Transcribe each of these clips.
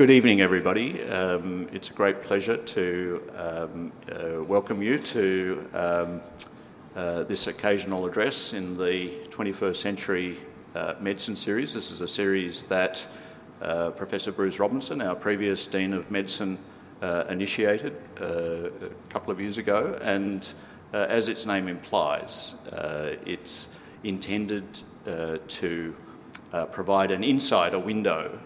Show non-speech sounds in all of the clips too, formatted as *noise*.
good evening, everybody. Um, it's a great pleasure to um, uh, welcome you to um, uh, this occasional address in the 21st Century uh, Medicine Series. This is a series that uh, Professor Bruce Robinson, our previous Dean of Medicine, uh, initiated uh, a couple of years ago, and as its name implies, it's intended to provide an insider window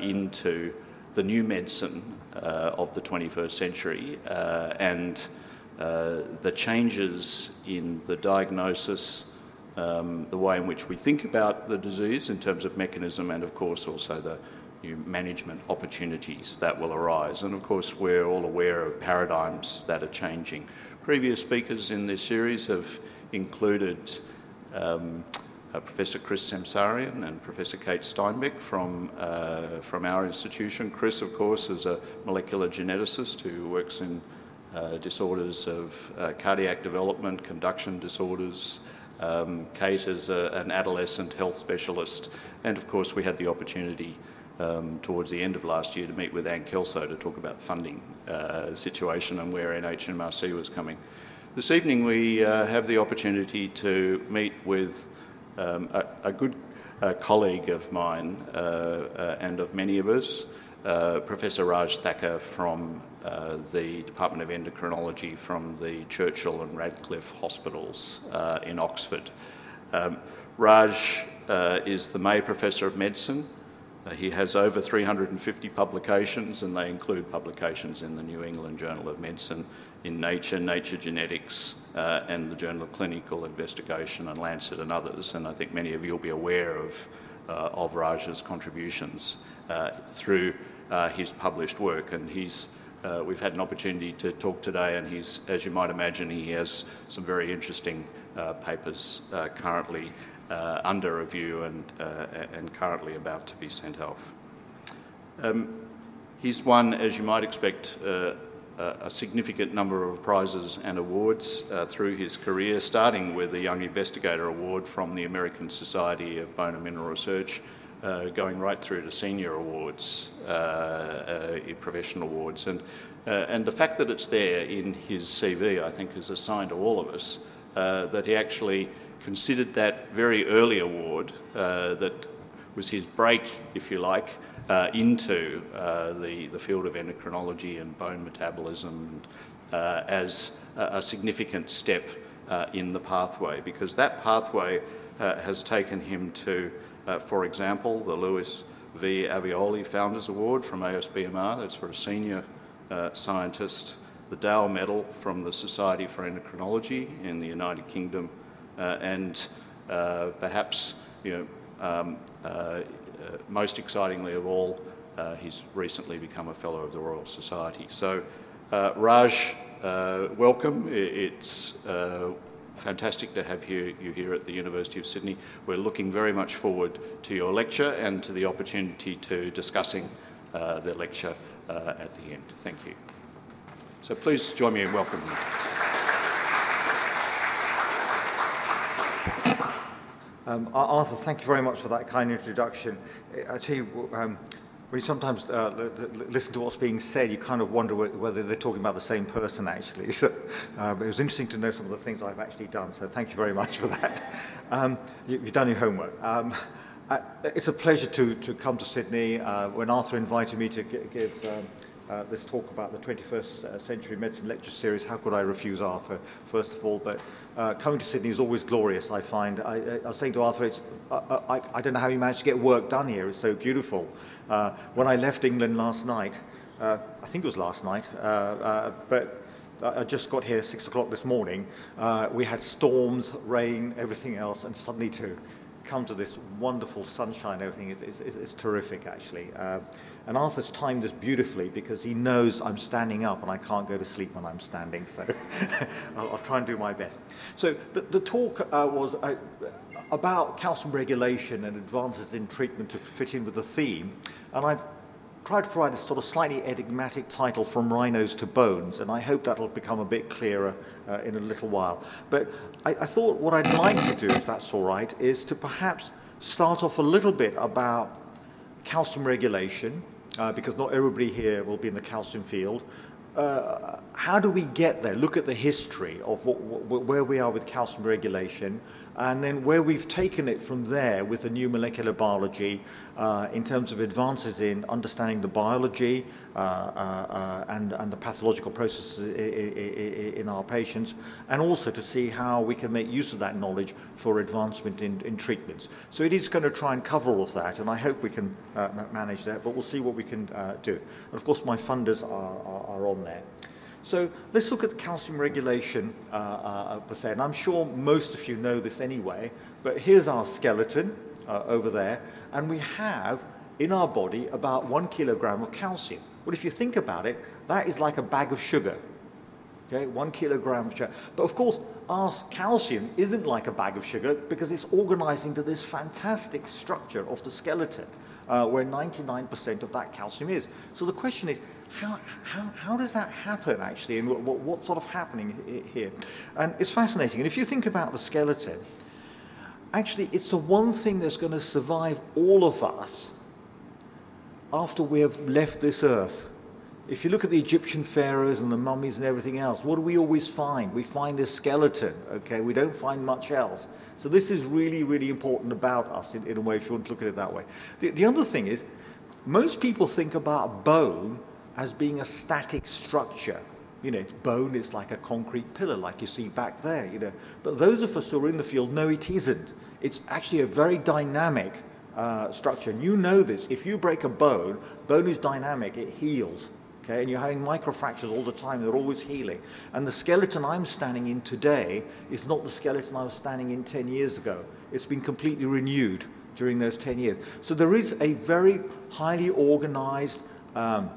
into the new medicine uh, of the 21st century uh, and uh, the changes in the diagnosis, um, the way in which we think about the disease in terms of mechanism, and of course also the new management opportunities that will arise. And of course, we're all aware of paradigms that are changing. Previous speakers in this series have included um, uh, Professor Chris Semsarian and Professor Kate Steinbeck from, uh, from our institution. Chris, of course, is a molecular geneticist who works in uh, disorders of uh, cardiac development, conduction disorders. Um, Kate is a, an adolescent health specialist. And of course, we had the opportunity um, towards the end of last year to meet with Anne Kelso to talk about the funding uh, situation and where NHMRC was coming. This evening, we uh, have the opportunity to meet with um, a, a, good uh, colleague of mine uh, uh, and of many of us, uh, Professor Raj Thakker from uh, the Department of Endocrinology from the Churchill and Radcliffe Hospitals in Oxford. Um, Raj is the May Professor of Medicine. he has over 350 publications, and they include publications in the New England Journal of Medicine in Nature, Nature Genetics, uh, and the Journal of Clinical Investigation, and Lancet, and others. And I think many of you will be aware of, uh, of Raj's contributions uh, through uh, his published work. And he's, uh, we've had an opportunity to talk today, and he's, as you might imagine, he has some very interesting uh, papers currently under review and, and currently about to be sent off. Um, he's won, as you might expect, a significant number of prizes and awards uh, through his career, starting with the Young Investigator Award from the American Society of Bone and Mineral Research, uh, going right through to senior awards, uh, uh professional awards. And, uh, and the fact that it's there in his CV, I think, is a sign to all of us uh, that he actually considered that very early award that was his break, if you like, uh, into uh, the, the field of endocrinology and bone metabolism uh, as a, a, significant step uh, in the pathway because that pathway uh, has taken him to, uh, for example, the Louis V. Avioli Founders Award from ASBMR, that's for a senior scientist, the Dale Medal from the Society for Endocrinology in the United Kingdom, and perhaps you know, um, uh, most excitingly of all, uh, he's recently become a Fellow of the Royal Society. So, uh, Raj, welcome. It's fantastic to have you, you here at the University of Sydney. We're looking very much forward to your lecture and to the opportunity to discussing uh, the lecture uh, at the end. Thank you. So please join me in welcoming. Um, Arthur, thank you very much for that kind introduction. I you, um, when you sometimes uh, listen to what's being said, you kind of wonder whether they're talking about the same person, actually. *laughs* So, uh, it was interesting to know some of the things I've actually done, so thank you very much for that. Um, you, have done your homework. Um, uh, it's a pleasure to, to come to Sydney. Uh, when Arthur invited me to give um, uh, this talk about the 21st uh, Century Medicine Lecture Series. How could I refuse Arthur, first of all? But uh, coming to Sydney is always glorious, I find. I, I was saying to Arthur, uh, uh, I, I, don't know how you managed to get work done here. It's so beautiful. Uh, when I left England last night, I think it was last night, but I just got here six o'clock this morning. we had storms, rain, everything else, and suddenly to come to this wonderful sunshine, everything is, is terrific, actually. And Arthur's timed this beautifully because he knows I'm standing up and I can't go to sleep when I'm standing. So *laughs* I'll, I'll, try and do my best. So the, the talk uh, was uh, about calcium regulation and advances in treatment to fit in with the theme. And I've tried to provide a sort of slightly enigmatic title from rhinos to bones, and I hope that'll become a bit clearer uh, in a little while. But I, I thought what I'd like to do, if that's all right, is to perhaps start off a little bit about calcium regulation uh, because not everybody here will be in the calcium field. Uh, how do we get there? Look at the history of what, what, where we are with calcium regulation, and then where we've taken it from there with the new molecular biology uh, in terms of advances in understanding the biology uh, uh, uh and, and the pathological processes in our patients, and also to see how we can make use of that knowledge for advancement in, in treatments. So it is going to try and cover all of that, and I hope we can uh, manage that, but we'll see what we can uh, do. And of course, my funders are, are, are on there. So let's look at calcium regulation uh, uh, per se. And I'm sure most of you know this anyway, but here's our skeleton uh, over there. And we have in our body about one kilogram of calcium. Well, if you think about it, that is like a bag of sugar. Okay, one kilogram of sugar. But of course, our calcium isn't like a bag of sugar because it's organized into this fantastic structure of the skeleton uh, where 99% of that calcium is. So the question is, how, how, how does that happen actually and what, what, what's sort of happening here? And it's fascinating. And if you think about the skeleton, actually it's the one thing that's going to survive all of us after we have left this earth. If you look at the Egyptian pharaohs and the mummies and everything else, what do we always find? We find this skeleton, okay? We don't find much else. So this is really, really important about us in, in a way, if you want to look at it that way. The, the other thing is, most people think about bone as being a static structure. You know, it's bone is like a concrete pillar, like you see back there, you know. But those of us who are in the field know it isn't. It's actually a very dynamic uh, structure. And you know this. If you break a bone, bone is dynamic, it heals. Okay, and you're having microfractures all the time, they're always healing. And the skeleton I'm standing in today is not the skeleton I was standing in 10 years ago. It's been completely renewed during those 10 years. So there is a very highly organized um,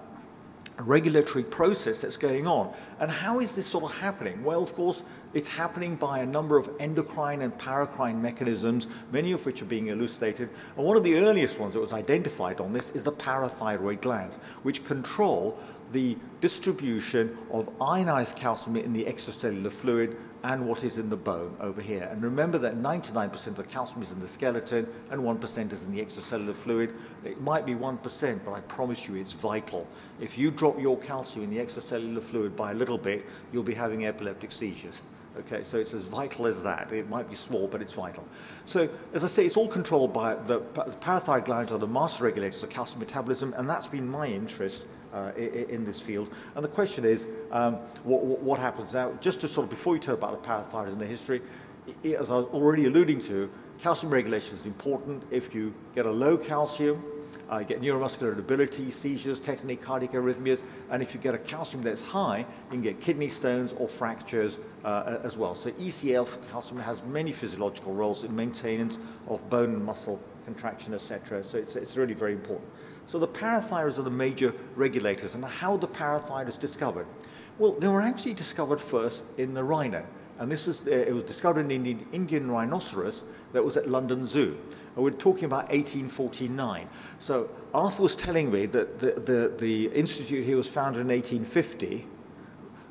regulatory process that's going on. And how is this sort of happening? Well, of course, it's happening by a number of endocrine and paracrine mechanisms, many of which are being elucidated. And one of the earliest ones that was identified on this is the parathyroid glands, which control the distribution of ionized calcium in the extracellular fluid and what is in the bone over here. And remember that 99% of the calcium is in the skeleton and 1% is in the extracellular fluid. It might be 1%, but I promise you it's vital. If you drop your calcium in the extracellular fluid by a little bit, you'll be having epileptic seizures. Okay, so it's as vital as that. It might be small, but it's vital. So, as I say, it's all controlled by the parathyroid glands are the master regulators of calcium metabolism, and that's been my interest uh, in this field. And the question is, um, what, what, happens now? Just to sort of, before we talk about the parathyroid and the history, as I was already alluding to, calcium regulation is important. If you get a low calcium, uh, you get neuromuscular debility, seizures, tetany, cardiac arrhythmias, and if you get a calcium that's high, you can get kidney stones or fractures uh, as well. So ECL calcium has many physiological roles in maintenance of bone and muscle contraction, etc. So it's, it's really very important. So the parathyroids are the major regulators, and how the parathyroid is discovered? Well, they were actually discovered first in the rhino, and this was uh, it was discovered in the Indian rhinoceros that was at London Zoo. We're talking about 1849. So Arthur was telling me that the, the, the institute here was founded in 1850.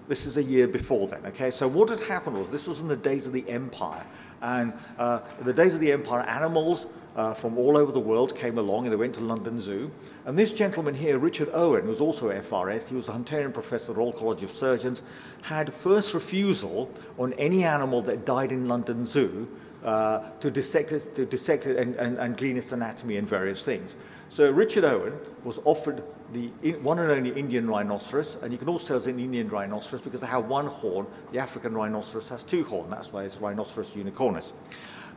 This is a year before then, okay? So what had happened was this was in the days of the empire. And uh, in the days of the empire, animals uh, from all over the world came along and they went to London Zoo. And this gentleman here, Richard Owen, who was also FRS, he was a Hunterian professor at the Royal College of Surgeons, had first refusal on any animal that died in London Zoo uh, to dissect it, to dissect it and, and, and glean its anatomy and various things. So Richard Owen was offered the one and only Indian rhinoceros, and you can also tell it's an Indian rhinoceros because they have one horn. The African rhinoceros has two horns. That's why it's Rhinoceros unicornis.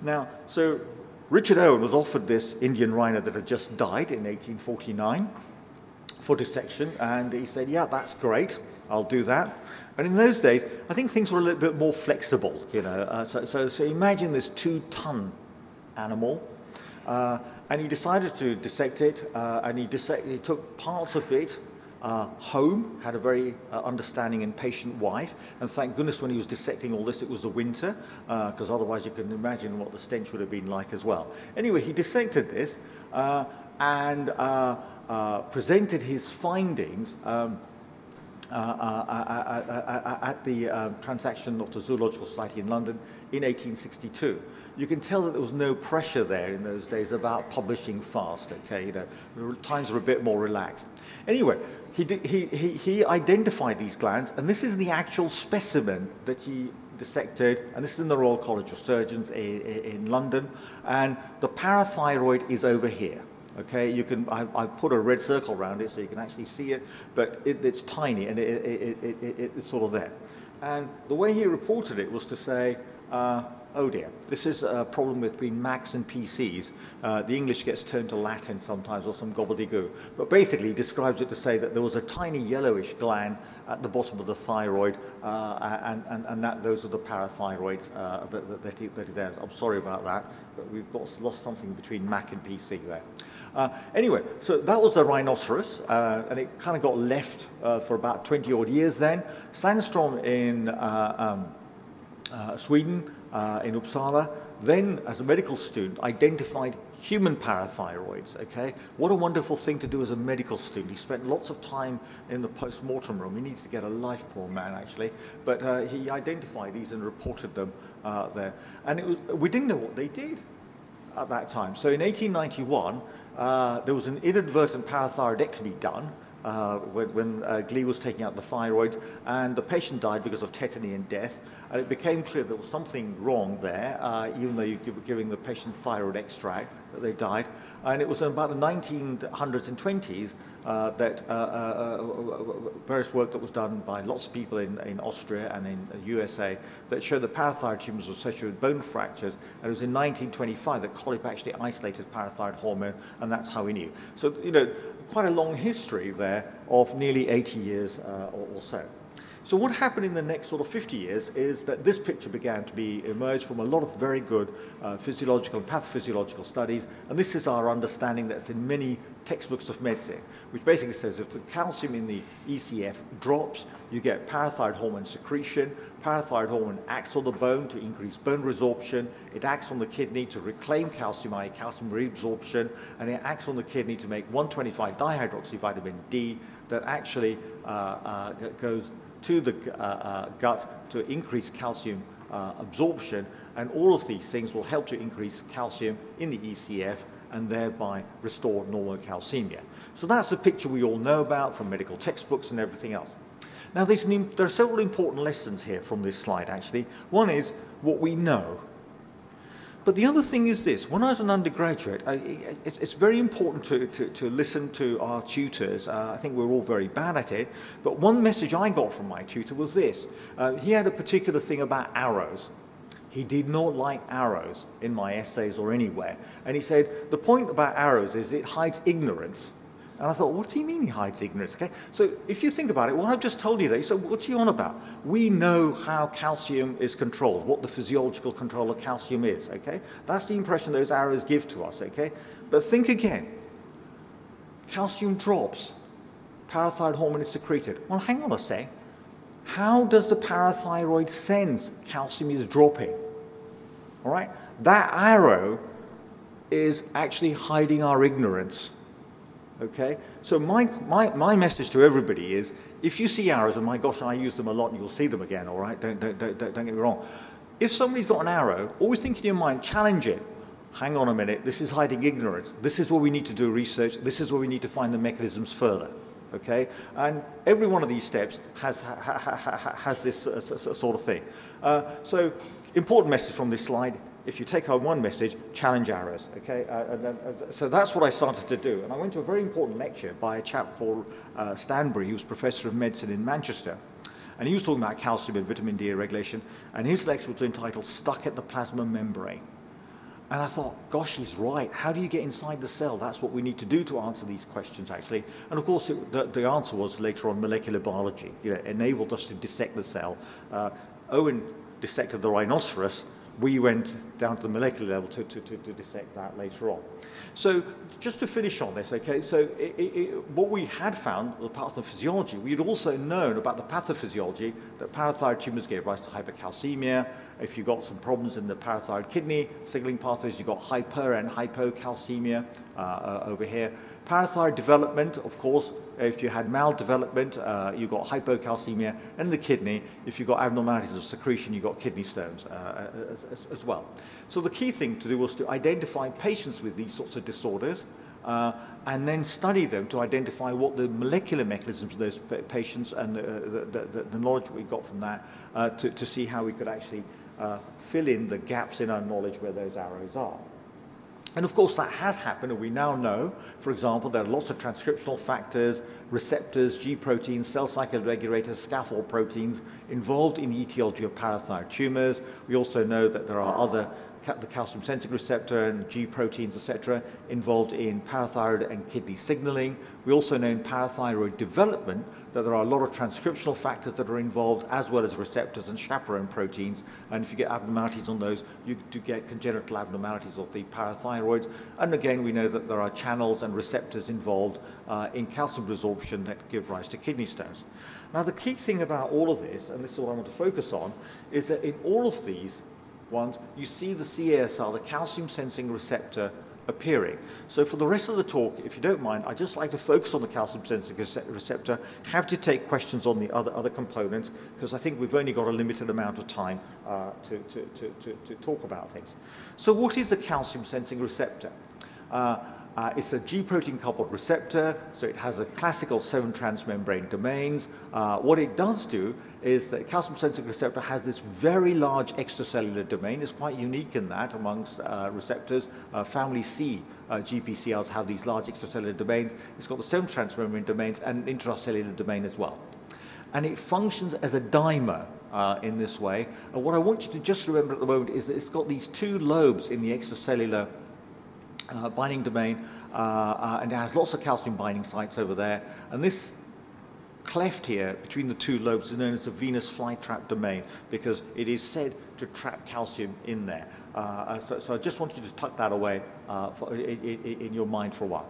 Now, so Richard Owen was offered this Indian rhino that had just died in 1849 for dissection, and he said, Yeah, that's great, I'll do that. And in those days, I think things were a little bit more flexible, you know. Uh, so, so, so, imagine this two ton animal, uh, and he decided to dissect it, uh, and he, dissect, he took parts of it uh, home, had a very uh, understanding and patient wife, and thank goodness when he was dissecting all this, it was the winter, because uh, otherwise you can imagine what the stench would have been like as well. Anyway, he dissected this uh, and uh, uh, presented his findings. Um, Uh, uh, uh, at the um, transaction of the Zoological Society in London in 1862. You can tell that there was no pressure there in those days about publishing fast, okay? You know, times were a bit more relaxed. Anyway, he, did, he, he, he identified these glands, and this is the actual specimen that he dissected, and this is in the Royal College of Surgeons in, in London, and the parathyroid is over here. Okay, you can, I, I, put a red circle around it so you can actually see it, but it, it's tiny and it, it, it's sort of there. And the way he reported it was to say, uh, oh dear, this is a problem between Macs and PCs. Uh, the English gets turned to Latin sometimes or some gobbledygook. But basically, he describes it to say that there was a tiny yellowish gland at the bottom of the thyroid, uh, and, and, and that those are the parathyroids uh, that, that, that. I'm sorry about that, but we've got lost something between Mac and PC there. Uh, anyway, so that was the rhinoceros, uh, and it kind of got left uh, for about 20 odd years then. Sandstrom in uh, um, uh, Sweden, uh, in Uppsala, then as a medical student identified human parathyroids okay? What a wonderful thing to do as a medical student. He spent lots of time in the post-mortem room. He needed to get a life poor man actually. But uh, he identified these and reported them uh, there. And it was we didn't know what they did at that time. So in 1891 uh, there was an inadvertent parathyroidectomy done uh, when, when uh, Gley was taking out the thyroid, and the patient died because of tetany and death. And it became clear there was something wrong there, uh, even though you were giving the patient thyroid extract, that they died. And it was about the 1900s and 20s uh, that uh, uh, various work that was done by lots of people in, in Austria and in the USA that showed that parathyroid tumors were associated with bone fractures. And it was in 1925 that Collip actually isolated parathyroid hormone, and that's how we knew. So, you know, quite a long history there of nearly 80 years uh, or, or so. So what happened in the next sort of 50 years is that this picture began to be emerged from a lot of very good uh, physiological and pathophysiological studies, and this is our understanding that's in many textbooks of medicine, which basically says if the calcium in the ECF drops, you get parathyroid hormone secretion. Parathyroid hormone acts on the bone to increase bone resorption. It acts on the kidney to reclaim calcium, i.e. calcium reabsorption, and it acts on the kidney to make 125 dihydroxyvitamin D that actually uh, uh, goes to the uh, uh, gut to increase calcium uh, absorption, and all of these things will help to increase calcium in the ECF and thereby restore normal calcemia. So that's the picture we all know about from medical textbooks and everything else. Now, there are several important lessons here from this slide, actually. One is what we know but the other thing is this when I was an undergraduate, I, it, it's very important to, to, to, listen to our tutors. Uh, I think we're all very bad at it. But one message I got from my tutor was this uh, he had a particular thing about arrows. He did not like arrows in my essays or anywhere. And he said, the point about arrows is it hides ignorance. And I thought, what does he mean he hides ignorance? Okay, so if you think about it, what I've just told you there, so what's he on about? We know how calcium is controlled, what the physiological control of calcium is, okay? That's the impression those arrows give to us, okay? But think again. Calcium drops, parathyroid hormone is secreted. Well, hang on a sec. How does the parathyroid sense calcium is dropping? All right? That arrow is actually hiding our ignorance. Okay? So my, my, my message to everybody is, if you see arrows, and my gosh, I use them a lot and you'll see them again, all right? Don't, don't, don't, don't get me wrong. If somebody's got an arrow, always think in your mind, challenge it. Hang on a minute, this is hiding ignorance. This is where we need to do research. This is where we need to find the mechanisms further. Okay? And every one of these steps has, ha, ha, ha, has this uh, sort of thing. Uh, so, important message from this slide if you take home one message, challenge arrows. Okay, uh, uh, so that's what I started to do. And I went to a very important lecture by a chap called uh, Stanbury, who was professor of medicine in Manchester. And he was talking about calcium and vitamin D regulation. And his lecture was entitled Stuck at the Plasma Membrane. And I thought, gosh, he's right. How do you get inside the cell? That's what we need to do to answer these questions, actually. And of course, it, the, the, answer was later on molecular biology. You know, enabled us to dissect the cell. Uh, Owen dissected the rhinoceros, we went down to the molecular level to, to, to, to dissect that later on. So just to finish on this, okay, so it, it, what we had found, the pathophysiology, we had also known about the pathophysiology that parathyroid tumors gave rise to hypercalcemia. If you've got some problems in the parathyroid kidney signaling pathways, you've got hyper and hypocalcemia uh, uh, over here. Parathyroid development, of course, if you had maldevelopment, uh, you got hypocalcemia, in the kidney, if you got abnormalities of secretion, you got kidney stones uh, as, as, well. So the key thing to do was to identify patients with these sorts of disorders uh, and then study them to identify what the molecular mechanisms of those patients and the, the, the, the knowledge we got from that uh, to, to see how we could actually uh, fill in the gaps in our knowledge where those arrows are. And of course, that has happened, and we now know, for example, there are lots of transcriptional factors, receptors, G proteins, cell cycle regulators, scaffold proteins involved in the etiology of parathyroid tumors. We also know that there are other the calcium sensing receptor and G proteins, etc., involved in parathyroid and kidney signaling. We also know in parathyroid development that there are a lot of transcriptional factors that are involved, as well as receptors and chaperone proteins. And if you get abnormalities on those, you do get congenital abnormalities of the parathyroids. And again, we know that there are channels and receptors involved uh, in calcium resorption that give rise to kidney stones. Now, the key thing about all of this, and this is what I want to focus on, is that in all of these, ones, you see the CASR, the calcium sensing receptor, appearing. So for the rest of the talk, if you don't mind, I'd just like to focus on the calcium sensing receptor, have to take questions on the other, other components, because I think we've only got a limited amount of time uh, to, to, to, to, talk about things. So what is a calcium sensing receptor? Uh, uh, it's a G protein coupled receptor, so it has a classical seven transmembrane domains. Uh, what it does do is that calcium sensing receptor has this very large extracellular domain. It's quite unique in that amongst uh, receptors. Uh, family C uh, GPCRs have these large extracellular domains. It's got the seven transmembrane domains and an intracellular domain as well. And it functions as a dimer uh, in this way. And what I want you to just remember at the moment is that it's got these two lobes in the extracellular uh, binding domain, uh, uh, and it has lots of calcium binding sites over there. And this cleft here between the two lobes is known as the Venus flytrap domain because it is said to trap calcium in there. Uh, uh so, so, I just want you to tuck that away for, in, in, in, your mind for a while.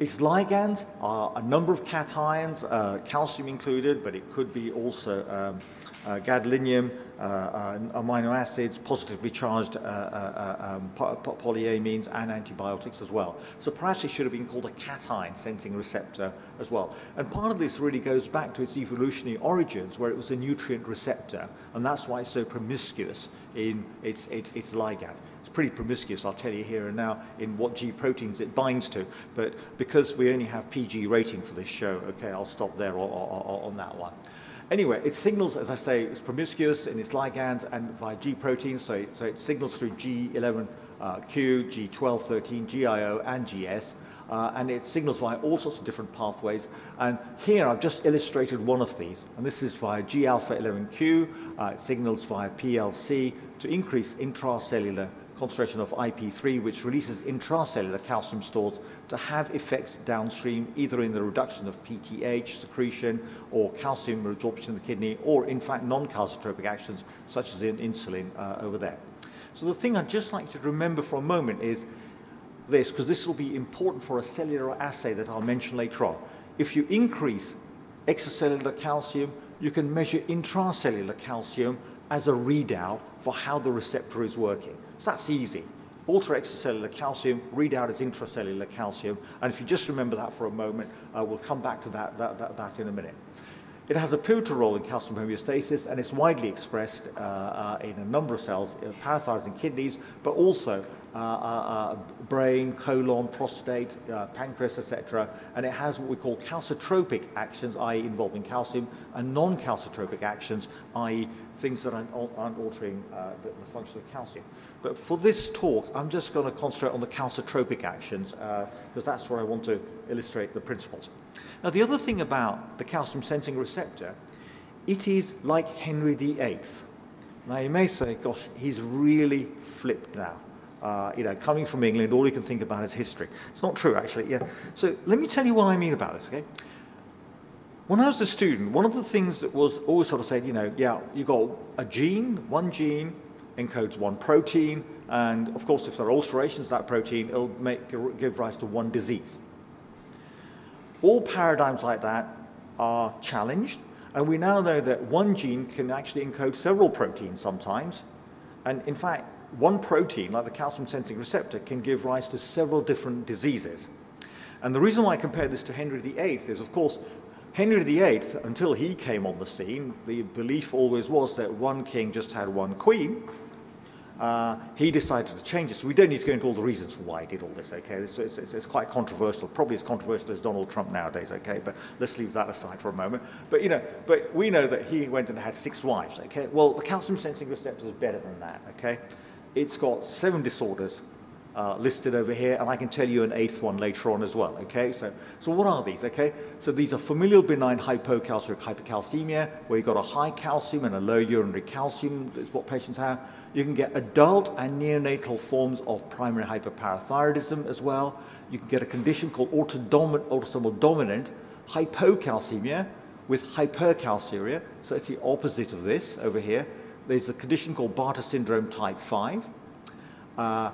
Its ligands are a number of cations, uh, calcium included, but it could be also um, uh, gadolinium, amino acids, positively charged uh, uh, uh um, polyamines, and antibiotics as well. So perhaps it should have been called a cation sensing receptor as well. And part of this really goes back to its evolutionary origins, where it was a nutrient receptor, and that's why it's so promiscuous in its, its, its ligand it's pretty promiscuous, I'll tell you here and now, in what G proteins it binds to. But because we only have PG rating for this show, okay, I'll stop there on, on, on that one. Anyway, it signals, as I say, it's promiscuous in its ligands and via G proteins, so it, so it signals through G11Q, uh, G1213, GIO, and GS. Uh, and it signals via all sorts of different pathways. And here I've just illustrated one of these, and this is via G alpha 11Q. Uh, it signals via PLC to increase intracellular concentration of IP3, which releases intracellular calcium stores to have effects downstream, either in the reduction of PTH secretion or calcium resorption in the kidney, or in fact non-calcitropic actions such as in insulin uh, over there. So the thing I'd just like to remember for a moment is this, because this will be important for a cellular assay that I'll mention later on. If you increase extracellular calcium, you can measure intracellular calcium as a readout for how the receptor is working. So that's easy. Alter extracellular calcium, read out as intracellular calcium, and if you just remember that for a moment, uh, we'll come back to that, that, that, that in a minute. It has a pivotal role in calcium homeostasis and it's widely expressed uh, uh, in a number of cells, uh, parathyroids and kidneys, but also uh, uh, uh, brain, colon, prostate, pancreas, etc. And it has what we call calcitropic actions, i.e. involving calcium, and non-calcitropic actions, i.e. things that aren't, aren't altering the, the, function of calcium. But for this talk, I'm just going to concentrate on the calcitropic actions because that's where I want to illustrate the principles. Now, the other thing about the calcium sensing receptor, it is like Henry VIII. Now, you may say, gosh, he's really flipped now. Uh, you know, coming from England, all he can think about is history. It's not true, actually. Yeah. So let me tell you what I mean about this. Okay. When I was a student, one of the things that was always sort of said, you know, yeah, you got a gene, one gene encodes one protein, and of course, if there are alterations to that protein, it'll make, give rise to one disease. All paradigms like that are challenged, and we now know that one gene can actually encode several proteins sometimes. And in fact, one protein, like the calcium sensing receptor, can give rise to several different diseases. And the reason why I compare this to Henry VIII is, of course, Henry VIII, until he came on the scene, the belief always was that one king just had one queen. Uh, he decided to change this. We don't need to go into all the reasons for why he did all this, okay? It's, it's, it's, quite controversial, probably as controversial as Donald Trump nowadays, okay? But let's leave that aside for a moment. But, you know, but we know that he went and had six wives, okay? Well, the calcium sensing receptor is better than that, okay? It's got seven disorders, uh, listed over here, and I can tell you an eighth one later on as well, okay? So, so what are these, okay? So these are familial benign hypocalciuric hypercalcemia, where you've got a high calcium and a low urinary calcium, that's what patients have. You can get adult and neonatal forms of primary hyperparathyroidism as well. You can get a condition called autosomal dominant hypocalcemia with hypercalciuria, so it's the opposite of this over here. There's a condition called Bartter syndrome type 5. Uh,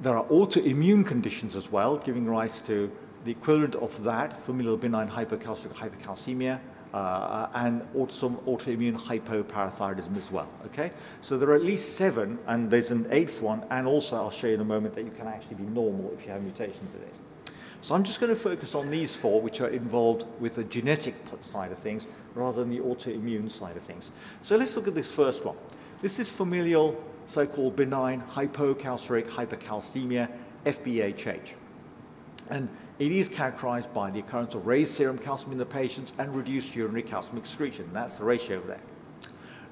there are autoimmune conditions as well, giving rise to the equivalent of that, familial benign hypercalcemia, uh, and some autoimmune hypoparathyroidism as well. Okay, so there are at least seven, and there's an eighth one, and also I'll show you in a moment that you can actually be normal if you have mutations in it. So I'm just going to focus on these four, which are involved with the genetic side of things rather than the autoimmune side of things. So let's look at this first one. This is familial so-called benign hypocalciuric hypercalcemia, FBHH. And it is characterized by the occurrence of raised serum calcium in the patients and reduced urinary calcium excretion. That's the ratio there.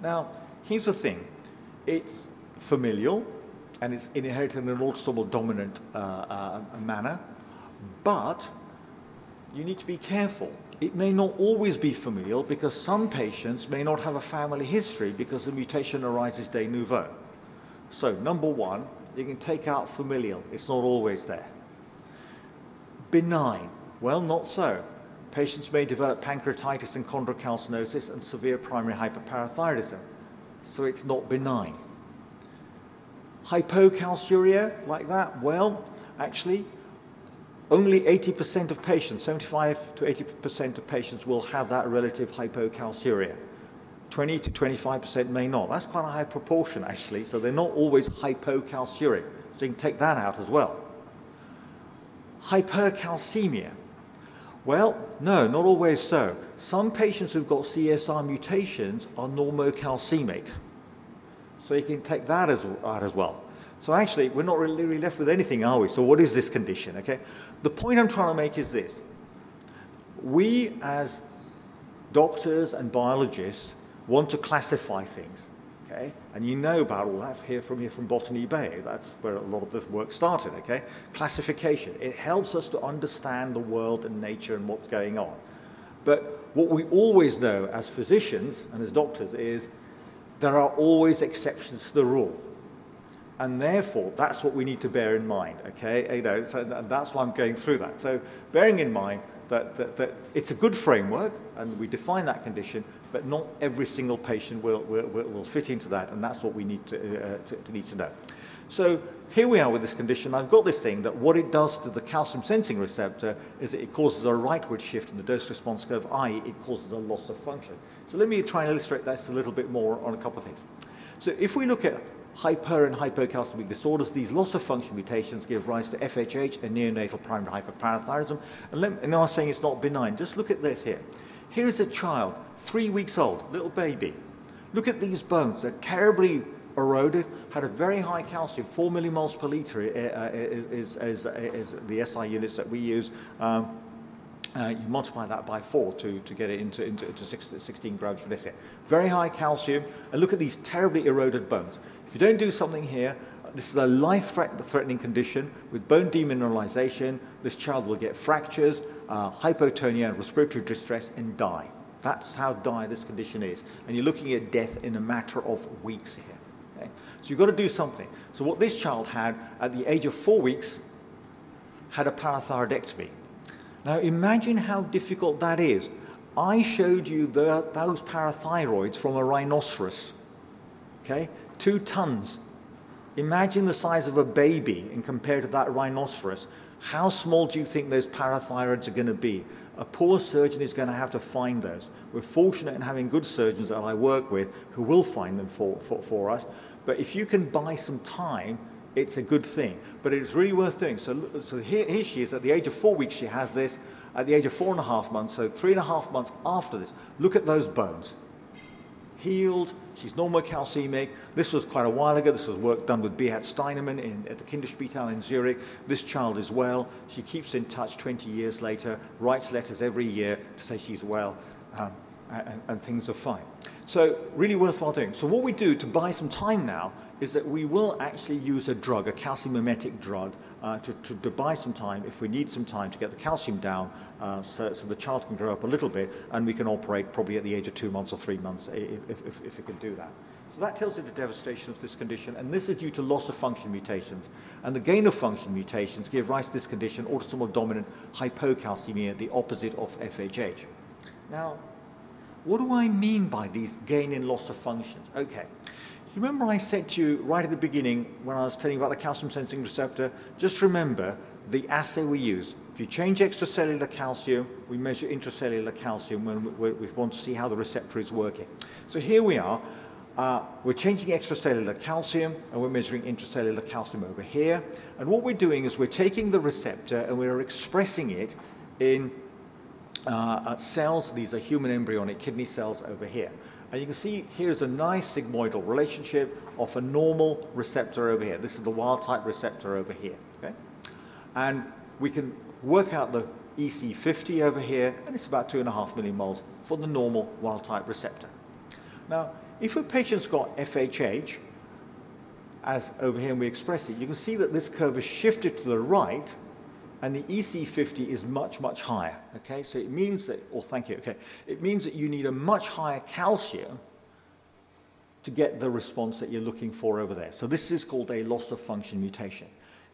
Now, here's the thing. It's familial, and it's inherited in an autosomal dominant uh, uh, manner, but you need to be careful. It may not always be familial because some patients may not have a family history because the mutation arises de novo. So, number one, you can take out familial, it's not always there. Benign, well, not so. Patients may develop pancreatitis and chondrocalcinosis and severe primary hyperparathyroidism, so it's not benign. Hypocalciuria, like that, well, actually, only 80% of patients, 75 to 80% of patients will have that relative hypocalciuria. 20 to 25% may not. That's quite a high proportion, actually, so they're not always hypocalciuric. So you can take that out as well. Hypercalcemia. Well, no, not always so. Some patients who've got CSR mutations are normocalcemic. So you can take that as, out as well. So actually, we're not really, really left with anything, are we? So what is this condition, okay? The point I'm trying to make is this. We, as doctors and biologists, want to classify things. Okay? And you know about all that here from here from Botany Bay. That's where a lot of this work started. Okay? Classification. It helps us to understand the world and nature and what's going on. But what we always know as physicians and as doctors is there are always exceptions to the rule. And therefore, that's what we need to bear in mind, okay? You know, so that's why I'm going through that. So, bearing in mind that, that, that it's a good framework, and we define that condition, but not every single patient will, will, will fit into that, and that's what we need to, uh, to, to, need to know. So here we are with this condition. I've got this thing that what it does to the calcium sensing receptor is it causes a rightward shift in the dose response curve, i.e., it causes a loss of function. So let me try and illustrate this a little bit more on a couple of things. So if we look at hyper and hypocalcemic disorders, these loss of function mutations give rise to FHH and neonatal primary hyperparathyroidism. And, let, and I'm saying it's not benign. Just look at this here. Here is a child, three weeks old, little baby. Look at these bones. They're terribly eroded, had a very high calcium, 4 millimoles per litre uh, is, is, is, the SI units that we use. Um, uh, you multiply that by four to, to get it into, into, into 16 grams per deciliter. Very high calcium, and look at these terribly eroded bones. If you don't do something here, this is a life-threatening condition with bone demineralization. This child will get fractures, uh, hypotonia, respiratory distress, and die. That's how dire this condition is. And you're looking at death in a matter of weeks here. Okay? So you've got to do something. So what this child had at the age of four weeks had a parathyroidectomy. Now imagine how difficult that is. I showed you the, those parathyroids from a rhinoceros. Okay? Two tons Imagine the size of a baby and compared to that rhinoceros. How small do you think those parathyroids are going to be? A poor surgeon is going to have to find those. We're fortunate in having good surgeons that I work with who will find them for, for, for us. But if you can buy some time, it's a good thing. But it's really worth doing. So, so here, here she is. At the age of four weeks, she has this. At the age of four and a half months, so three and a half months after this, look at those bones. Healed, she's normal calcemic. This was quite a while ago. This was work done with Beat Steinmann in, at the Kinderspital in Zurich. This child is well. She keeps in touch 20 years later, writes letters every year to say she's well, um, and, and things are fine. So, really worthwhile doing. So, what we do to buy some time now is that we will actually use a drug, a calcium mimetic drug, uh, to, to, to, buy some time if we need some time to get the calcium down uh, so, so, the child can grow up a little bit and we can operate probably at the age of two months or three months if, if, if we can do that. So that tells you the devastation of this condition, and this is due to loss of function mutations. And the gain of function mutations give rise to this condition, autosomal dominant hypocalcemia, the opposite of FHH. Now, what do I mean by these gain and loss of functions? Okay. Remember I said to you right at the beginning when I was telling you about the calcium sensing receptor? Just remember the assay we use. If you change extracellular calcium, we measure intracellular calcium when we, want to see how the receptor is working. So here we are. Uh, we're changing extracellular calcium and we're measuring intracellular calcium over here. And what we're doing is we're taking the receptor and we're expressing it in uh, uh, cells. These are human embryonic kidney cells over here. And you can see here's a nice sigmoidal relationship of a normal receptor over here. This is the wild type receptor over here. Okay? And we can work out the EC50 over here, and it's about 2.5 millimoles for the normal wild type receptor. Now, if a patient's got FHH, as over here and we express it, you can see that this curve is shifted to the right and the EC50 is much, much higher. Okay, so it means that, oh, thank you, okay, it means that you need a much higher calcium to get the response that you're looking for over there. So this is called a loss of function mutation.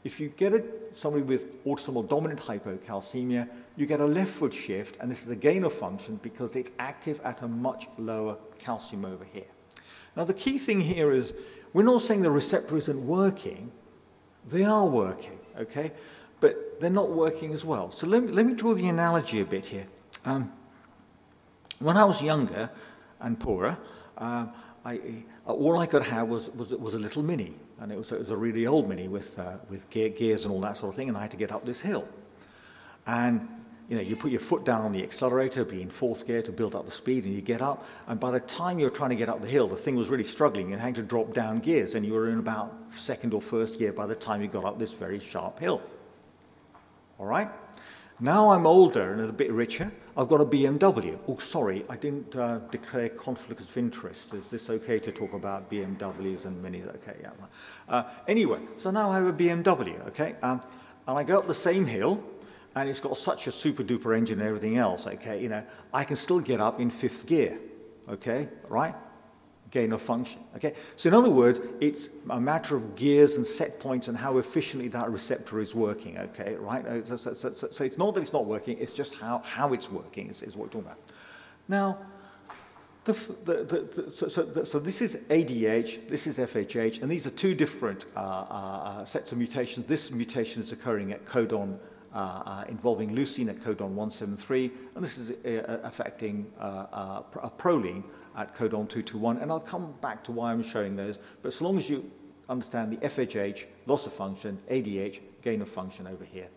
If you get a, somebody with autosomal dominant hypocalcemia, you get a leftward shift, and this is a gain of function because it's active at a much lower calcium over here. Now, the key thing here is we're not saying the receptor isn't working, they are working, okay? But they're not working as well. So let me, let me draw the analogy a bit here. Um, when I was younger and poorer, uh, I, uh, all I could have was, was, was a little Mini, and it was, it was a really old Mini with, uh, with gear, gears and all that sort of thing, and I had to get up this hill. And you know, you put your foot down on the accelerator, be in fourth gear to build up the speed, and you get up. And by the time you're trying to get up the hill, the thing was really struggling and had to drop down gears, and you were in about second or first gear by the time you got up this very sharp hill. All right? Now I'm older and a bit richer, I've got a BMW. Oh, sorry, I didn't uh, declare conflicts of interest. Is this okay to talk about BMWs and minis? Okay, yeah. Uh, anyway, so now I have a BMW, okay? Um, and I go up the same hill, and it's got such a super duper engine and everything else, okay? You know, I can still get up in fifth gear, okay? Right? Gain of function. Okay? So in other words, it's a matter of gears and set points and how efficiently that receptor is working. Okay, right? Uh, so, so, so, so it's not that it's not working, it's just how, how it's working is, is what we're talking about. Now, the, the, the, so, so, so, this is ADH, this is FHH, and these are two different uh, uh, sets of mutations. This mutation is occurring at codon uh, uh, involving leucine at codon 173, and this is uh, affecting a proline at codon 221, and I'll come back to why I'm showing those, but as long as you understand the FHH, loss of function, ADH, gain of function over here.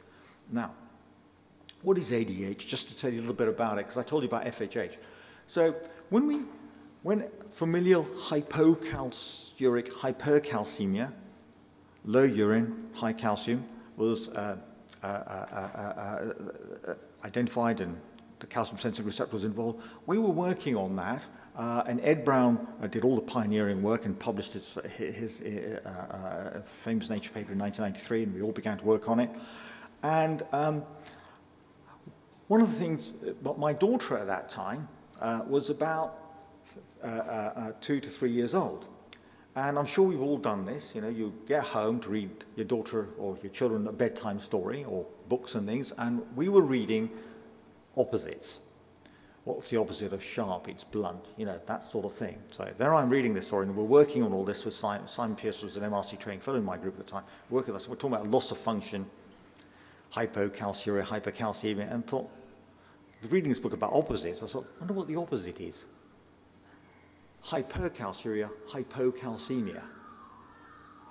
Now, what is ADH? Just to tell you a little bit about it, because I told you about FHH. So when we, when familial hypocalciuric hypercalcemia, low urine, high calcium, was uh, uh, uh, identified and the calcium sensing receptor was involved, we were working on that uh, and Ed Brown uh, did all the pioneering work and published his, his uh, uh, famous Nature paper in 1993, and we all began to work on it. And um, one of the things, but my daughter at that time uh, was about uh, two to three years old. And I'm sure we've all done this. You know, you get home to read your daughter or your children a bedtime story or books and things, and we were reading opposites what's the opposite of sharp? It's blunt, you know, that sort of thing. So there I'm reading this story, and we're working on all this with Simon. Simon Pearce was an MRC trained fellow in my group at the time. Working with us, we're talking about loss of function, hypocalciuria, hypercalcemia, and thought, reading this book about opposites, I thought, I wonder what the opposite is. Hypercalciuria, hypocalcemia.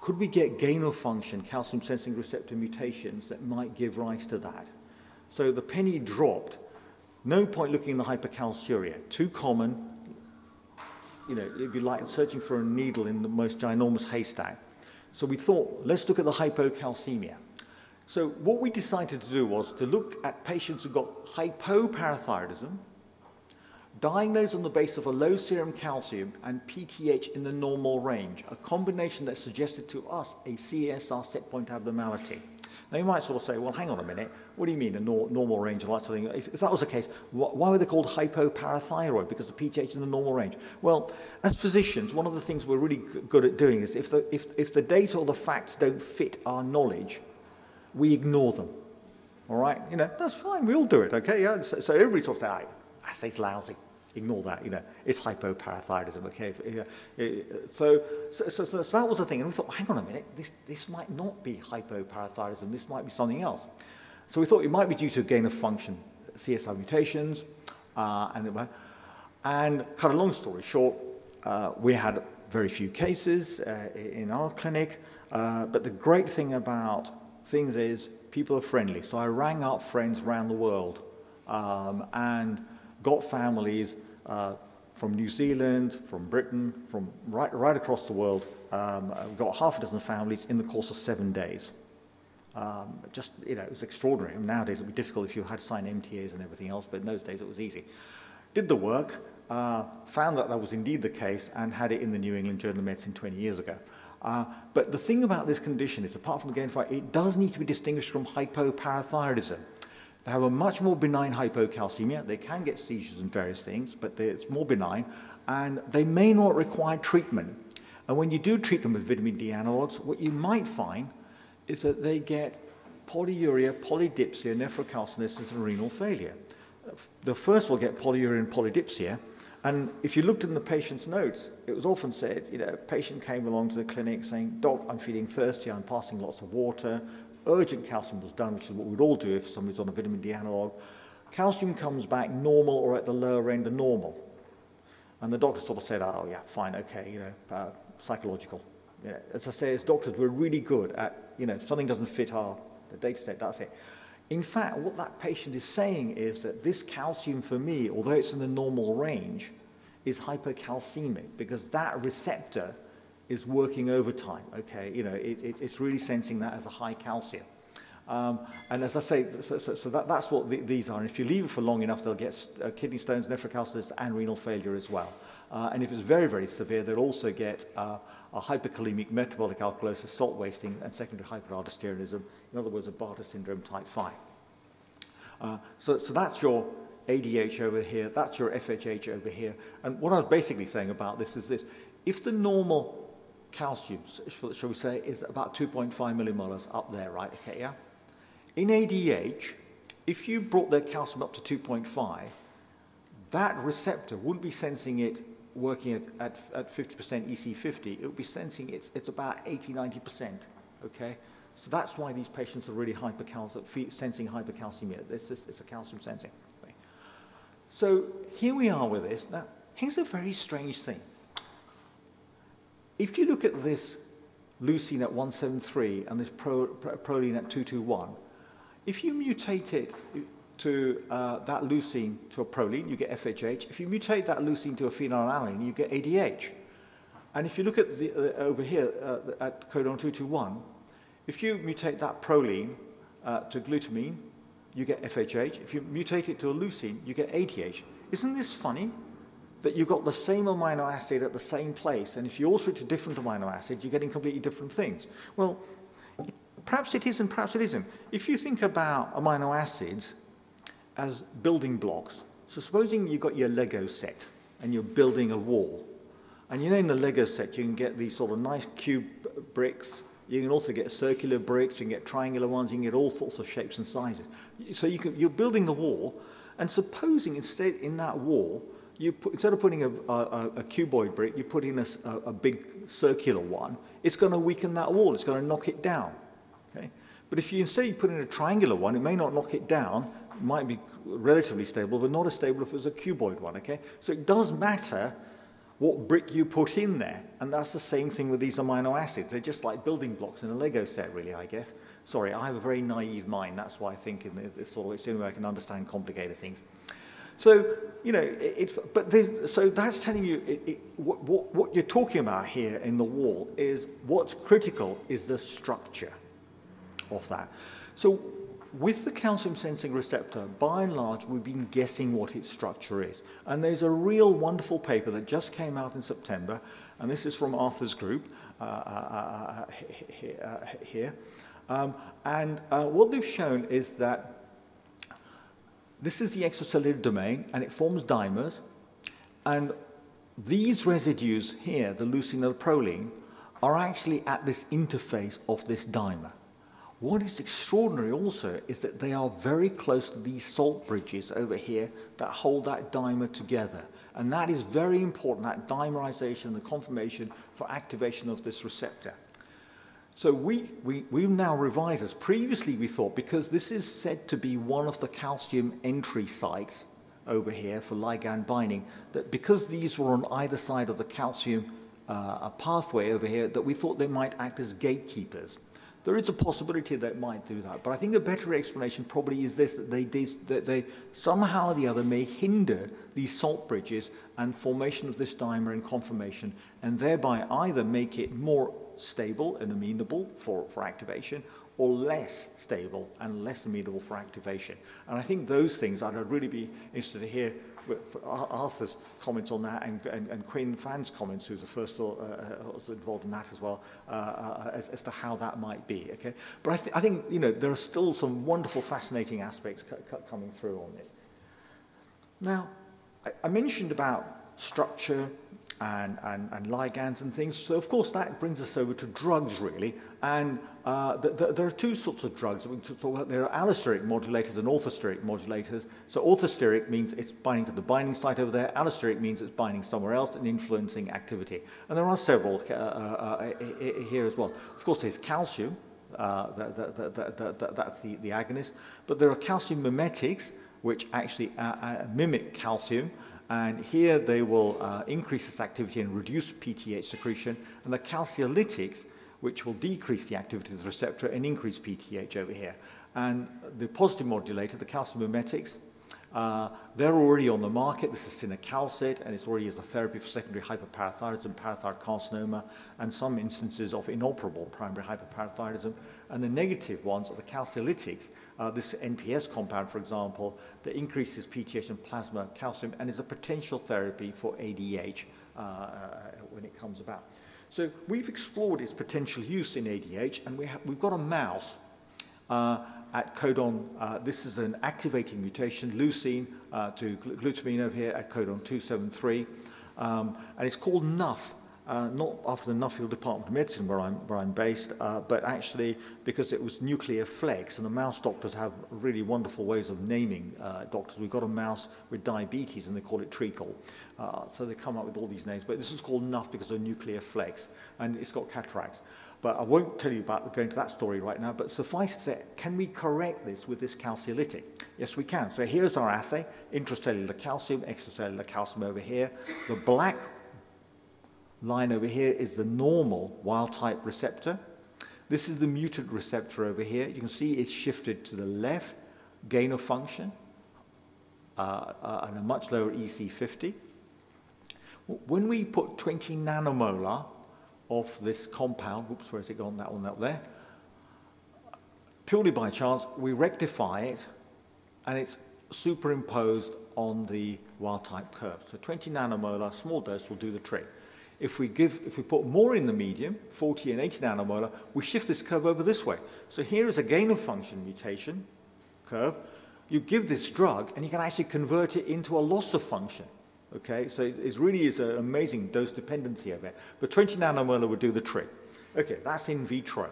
could we get gain of function calcium sensing receptor mutations that might give rise to that? So the penny dropped. No point looking in the hypercalciuria. Too common. You know, it'd be like searching for a needle in the most ginormous haystack. So we thought, let's look at the hypocalcemia. So what we decided to do was to look at patients who got hypoparathyroidism, diagnosed on the basis of a low serum calcium and PTH in the normal range, a combination that suggested to us a CSR set point abnormality. Now you might sort of say, well, hang on a minute, what do you mean a nor- normal range of that sort of thing? If, if that was the case, wh- why were they called hypoparathyroid? Because the PTH is in the normal range. Well, as physicians, one of the things we're really g- good at doing is if the, if, if the data or the facts don't fit our knowledge, we ignore them. All right? You know, that's fine, we all do it, okay? Yeah? So, so everybody sort of says, ah, assay's lousy ignore that. You know, it's hypoparathyroidism. Okay, so so, so so that was the thing, and we thought, hang on a minute, this this might not be hypoparathyroidism. This might be something else. So we thought it might be due to gain of function CSR mutations, uh, and and cut a long story short, uh, we had very few cases uh, in our clinic. Uh, but the great thing about things is people are friendly. So I rang up friends around the world um, and got families uh, from New Zealand, from Britain, from right, right across the world. Um, we've got half a dozen families in the course of seven days. Um, just, you know, it was extraordinary. Nowadays it would be difficult if you had to sign MTAs and everything else, but in those days it was easy. Did the work, uh, found that that was indeed the case, and had it in the New England Journal of Medicine 20 years ago. Uh, but the thing about this condition is, apart from the gain it does need to be distinguished from hypoparathyroidism. They have a much more benign hypocalcemia. They can get seizures and various things, but it's more benign, and they may not require treatment. And when you do treat them with vitamin D analogs, what you might find is that they get polyuria, polydipsia, nephrocalcinosis, and renal failure. The first will get polyuria and polydipsia, and if you looked in the patient's notes, it was often said, you know, a patient came along to the clinic saying, Doc, I'm feeling thirsty, I'm passing lots of water, urgent calcium was done, which is what we'd all do if somebody's on a vitamin D analog. Calcium comes back normal or at the lower end of normal. And the doctor sort of said, oh, yeah, fine, okay, you know, uh, psychological. You know, as I say, as doctors, we're really good at, you know, something doesn't fit our the data set, that's it. In fact, what that patient is saying is that this calcium for me, although it's in the normal range, is hypercalcemic because that receptor is working overtime. Okay, you know, it, it, it's really sensing that as a high calcium. Um, and as I say, so, so, so that, that's what the, these are. And if you leave it for long enough, they'll get uh, kidney stones, nephrocalcinosis, and renal failure as well. Uh, and if it's very, very severe, they'll also get uh, a hyperkalemic metabolic alkalosis, salt wasting, and secondary hyperaldosteronism. In other words, a Bartter syndrome type 5. Uh, so, so that's your ADH over here, that's your FHH over here. And what I was basically saying about this is this. If the normal calcium, shall we say, is about 2.5 millimolars up there, right? Okay, yeah? In ADH, if you brought their calcium up to 2.5, that receptor wouldn't be sensing it working at, at, at 50% EC50. It would be sensing it's, it's about 80, 90%, okay? So that's why these patients are really hypercalcium, sensing hypercalcemia. This is it's a calcium sensing thing. So here we are with this. Now, here's a very strange thing. If you look at this leucine at 173 and this pro, pro, proline at 221, if you mutate it to uh, that leucine to a proline, you get FHH. If you mutate that leucine to a phenylalanine, you get ADH. And if you look at the, uh, over here uh, at codon 221, if you mutate that proline uh, to glutamine, you get FHH. If you mutate it to a leucine, you get ADH. Isn't this funny? That you've got the same amino acid at the same place, and if you alter it to different amino acids, you're getting completely different things. Well, perhaps it is and perhaps it isn't. If you think about amino acids as building blocks, so supposing you've got your Lego set and you're building a wall, and you know in the Lego set you can get these sort of nice cube bricks, you can also get circular bricks, you can get triangular ones, you can get all sorts of shapes and sizes. So you can, you're building the wall, and supposing instead in that wall you put, instead of putting a, a, a, cuboid brick, you put in a, a big circular one, it's going to weaken that wall. It's going to knock it down. Okay? But if you instead you put in a triangular one, it may not knock it down. It might be relatively stable, but not as stable if it was a cuboid one. Okay? So it does matter what brick you put in there. And that's the same thing with these amino acids. They're just like building blocks in a Lego set, really, I guess. Sorry, I have a very naive mind. That's why I think in this sort of, it's the only way I can understand complicated things. So, you know, it, but so that's telling you it, it, what, what, what you're talking about here in the wall is what's critical is the structure of that. So with the calcium sensing receptor, by and large, we've been guessing what its structure is. And there's a real wonderful paper that just came out in September, and this is from Arthur's group uh, uh, uh, here. Um, and what they've shown is that this is the extracellular domain, and it forms dimers. And these residues here, the leucine and the proline, are actually at this interface of this dimer. What is extraordinary also is that they are very close to these salt bridges over here that hold that dimer together. And that is very important, that dimerization, the conformation for activation of this receptor. So we, we, we now revise this. Previously we thought, because this is said to be one of the calcium entry sites over here for ligand binding, that because these were on either side of the calcium uh, pathway over here, that we thought they might act as gatekeepers. There is a possibility that it might do that, but I think a better explanation probably is this, that they, that they somehow or the other may hinder these salt bridges and formation of this dimer and conformation, and thereby either make it more stable and amenable for, for activation, or less stable and less amenable for activation. And I think those things I'd really be interested to hear Arthur's comments on that and, and, and Qing Fan's comments, who's the first uh, uh involved in that as well, uh, uh, as, as to how that might be. Okay, but I, th I think you know there are still some wonderful, fascinating aspects coming through on this. Now, I, I mentioned about structure and, and, and ligands and things. So, of course, that brings us over to drugs, really. And uh, the, the, there are two sorts of drugs. we talk about. There are allosteric modulators and orthosteric modulators. So, orthosteric means it's binding to the binding site over there. Allosteric means it's binding somewhere else and influencing activity. And there are several uh, uh, uh here as well. Of course, there's calcium. Uh, that, that, that, that's the, the agonist. But there are calcium mimetics, which actually uh, mimic calcium. And here they will uh, increase this activity and reduce PTH secretion, and the calcilytics, which will decrease the activity of the receptor and increase PTH over here. And the positive modulator, the calcium mimetics, uh, they're already on the market. This is cinacalcet, and it's already as a therapy for secondary hyperparathyroidism, parathyroid carcinoma, and some instances of inoperable primary hyperparathyroidism. And the negative ones are the calcilytics, uh, this NPS compound, for example, that increases PTH and plasma calcium and is a potential therapy for ADH uh, uh, when it comes about. So we've explored its potential use in ADH, and we we've got a mouse uh, at codon, uh, this is an activating mutation, leucine uh, to gl glutamine over here at codon 273, um, and it's called NUF, uh, not after the Nuffield Department of Medicine where I'm, where I'm based, uh, but actually because it was nuclear flecks, and the mouse doctors have really wonderful ways of naming uh, doctors. We've got a mouse with diabetes, and they call it treacle. Uh, so they come up with all these names, but this is called Nuff because of nuclear flecks, and it's got cataracts. But I won't tell you about going to that story right now, but suffice to say, can we correct this with this calcilytic? Yes, we can. So here's our assay, intracellular calcium, extracellular calcium over here. The black line over here is the normal wild-type receptor. This is the mutant receptor over here. You can see it's shifted to the left, gain of function, uh, uh, and a much lower EC50. When we put 20 nanomolar of this compound, whoops, where's it gone, that one up there, purely by chance, we rectify it and it's superimposed on the wild type curve. So 20 nanomolar, small dose will do the trick. If we, give, if we put more in the medium, 40 and 80 nanomolar, we shift this curve over this way. So here is a gain of function mutation curve. You give this drug and you can actually convert it into a loss of function. Okay, so it really is an amazing dose dependency of it. But 20 nanomolar would do the trick. Okay, that's in vitro.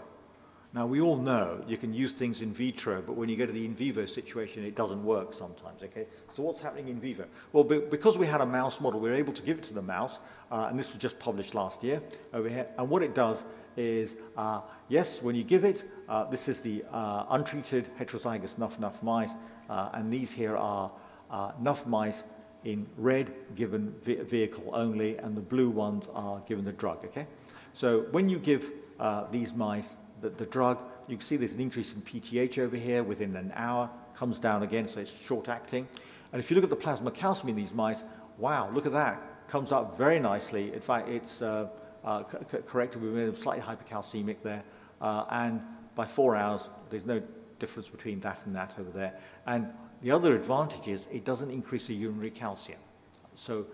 Now, we all know you can use things in vitro, but when you go to the in vivo situation, it doesn't work sometimes, okay? So what's happening in vivo? Well, because we had a mouse model, we were able to give it to the mouse, uh, and this was just published last year over here, and what it does is, uh, yes, when you give it, uh, this is the uh, untreated heterozygous nuff-nuff mice, uh, and these here are uh, nuff mice in red given vehicle only, and the blue ones are given the drug, okay? So when you give these mice the, the drug, you can see there's an increase in PTH over here within an hour, comes down again, so it's short acting. And if you look at the plasma calcium in these mice, wow, look at that, comes up very nicely. In fact, it's uh, uh, corrected. We made them slightly hypercalcemic there. Uh, and by four hours, there's no difference between that and that over there. And the other advantage is it doesn't increase the urinary calcium. So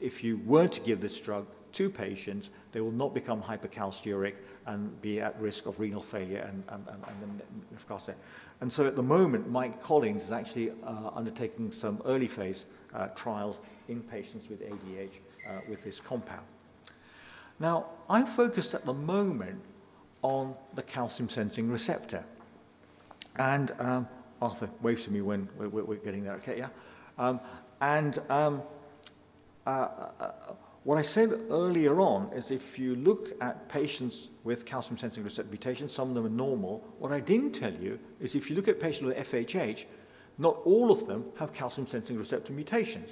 if you were to give this drug to patients, they will not become hypercalciuric and be at risk of renal failure and, and, and, and. And so at the moment, Mike Collins is actually uh, undertaking some early phase uh, trials in patients with ADH uh, with this compound. Now, I'm focused at the moment on the calcium sensing receptor. And um, Arthur waves to me when we're, we're getting there, okay, yeah? Um, and um, uh, uh, uh, what I said earlier on is if you look at patients with calcium sensing receptor mutations, some of them are normal. What I didn't tell you is if you look at patients with FHH, not all of them have calcium sensing receptor mutations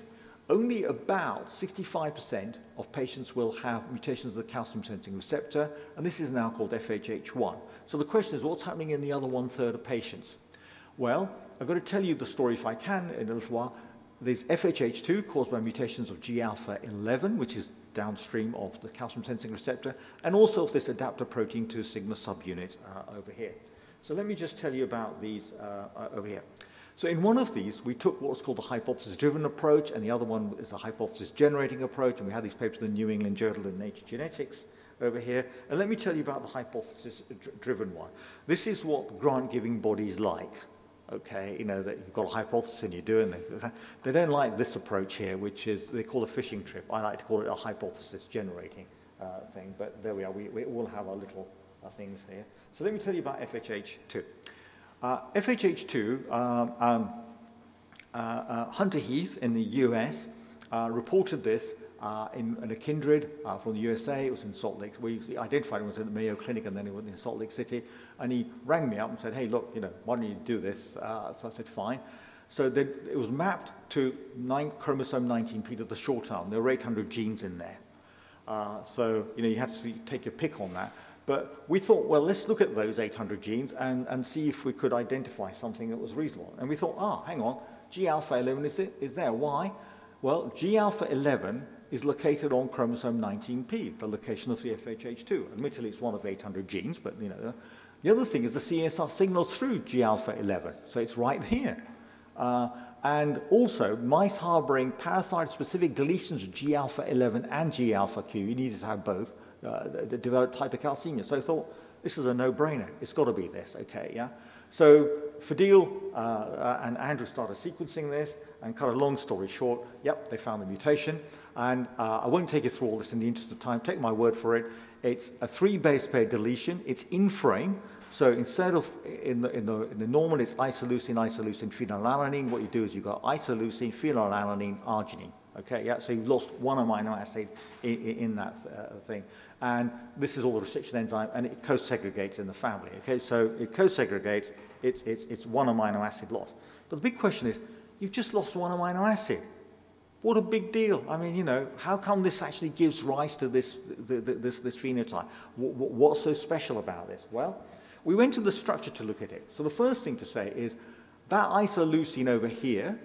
only about 65% of patients will have mutations of the calcium sensing receptor, and this is now called FHH1. So the question is, what's happening in the other one third of patients? Well, I've got to tell you the story if I can in a little while. There's FHH2 caused by mutations of G alpha 11, which is downstream of the calcium sensing receptor, and also of this adapter protein 2 sigma subunit uh, over here. So let me just tell you about these uh, uh over here. So in one of these, we took what's called a hypothesis-driven approach, and the other one is a hypothesis-generating approach, and we had these papers in the New England Journal of Nature Genetics over here. And let me tell you about the hypothesis-driven one. This is what grant-giving bodies like. Okay, you know, that you've got a hypothesis and you're doing it. They don't like this approach here, which is they call a fishing trip. I like to call it a hypothesis-generating uh, thing, but there we are. We, we all have our little uh, things here. So let me tell you about FHH2. Uh, FHH2, um, um, uh, uh, Hunter Heath in the US uh, reported this uh, in, in, a kindred uh, from the USA. It was in Salt Lake. We identified it was in the Mayo Clinic and then it was in Salt Lake City. And he rang me up and said, hey, look, you know, why don't you do this? so I said, fine. So they, it was mapped to nine, chromosome 19p to the short arm. There were 800 genes in there. so, you know, you had to take your pick on that. But we thought, well, let's look at those 800 genes and, and see if we could identify something that was reasonable. And we thought, ah, hang on, G alpha 11 is, it, is there. Why? Well, G alpha 11 is located on chromosome 19p, the location of the FHH2. Admittedly, it's one of 800 genes, but you know. The other thing is the CSR signals through G alpha 11, so it's right here. Uh, and also, mice harboring parathyroid specific deletions of G alpha 11 and G alpha Q, you needed to have both, uh, developed hypercalcemia. So I thought, this is a no-brainer. It's got to be this, okay, yeah? So Fadil uh, uh, and Andrew started sequencing this, and cut a long story short, yep, they found the mutation. And uh, I won't take you through all this in the interest of time. Take my word for it. It's a three base pair deletion. It's in frame. So instead of in the, in the, in the normal, it's isoleucine, isoleucine, phenylalanine. What you do is you've got isoleucine, phenylalanine, arginine. Okay, yeah, so you've lost one amino acid in, in that uh, thing. And this is all the restriction enzyme, and it co-segregates in the family. Okay, so it co-segregates, it's, it's, it's one amino acid loss. But the big question is, you've just lost one amino acid. What a big deal. I mean, you know, how come this actually gives rise to this, this, this phenotype? What, what, what's so special about this? Well, we went to the structure to look at it. So the first thing to say is that isoleucine over here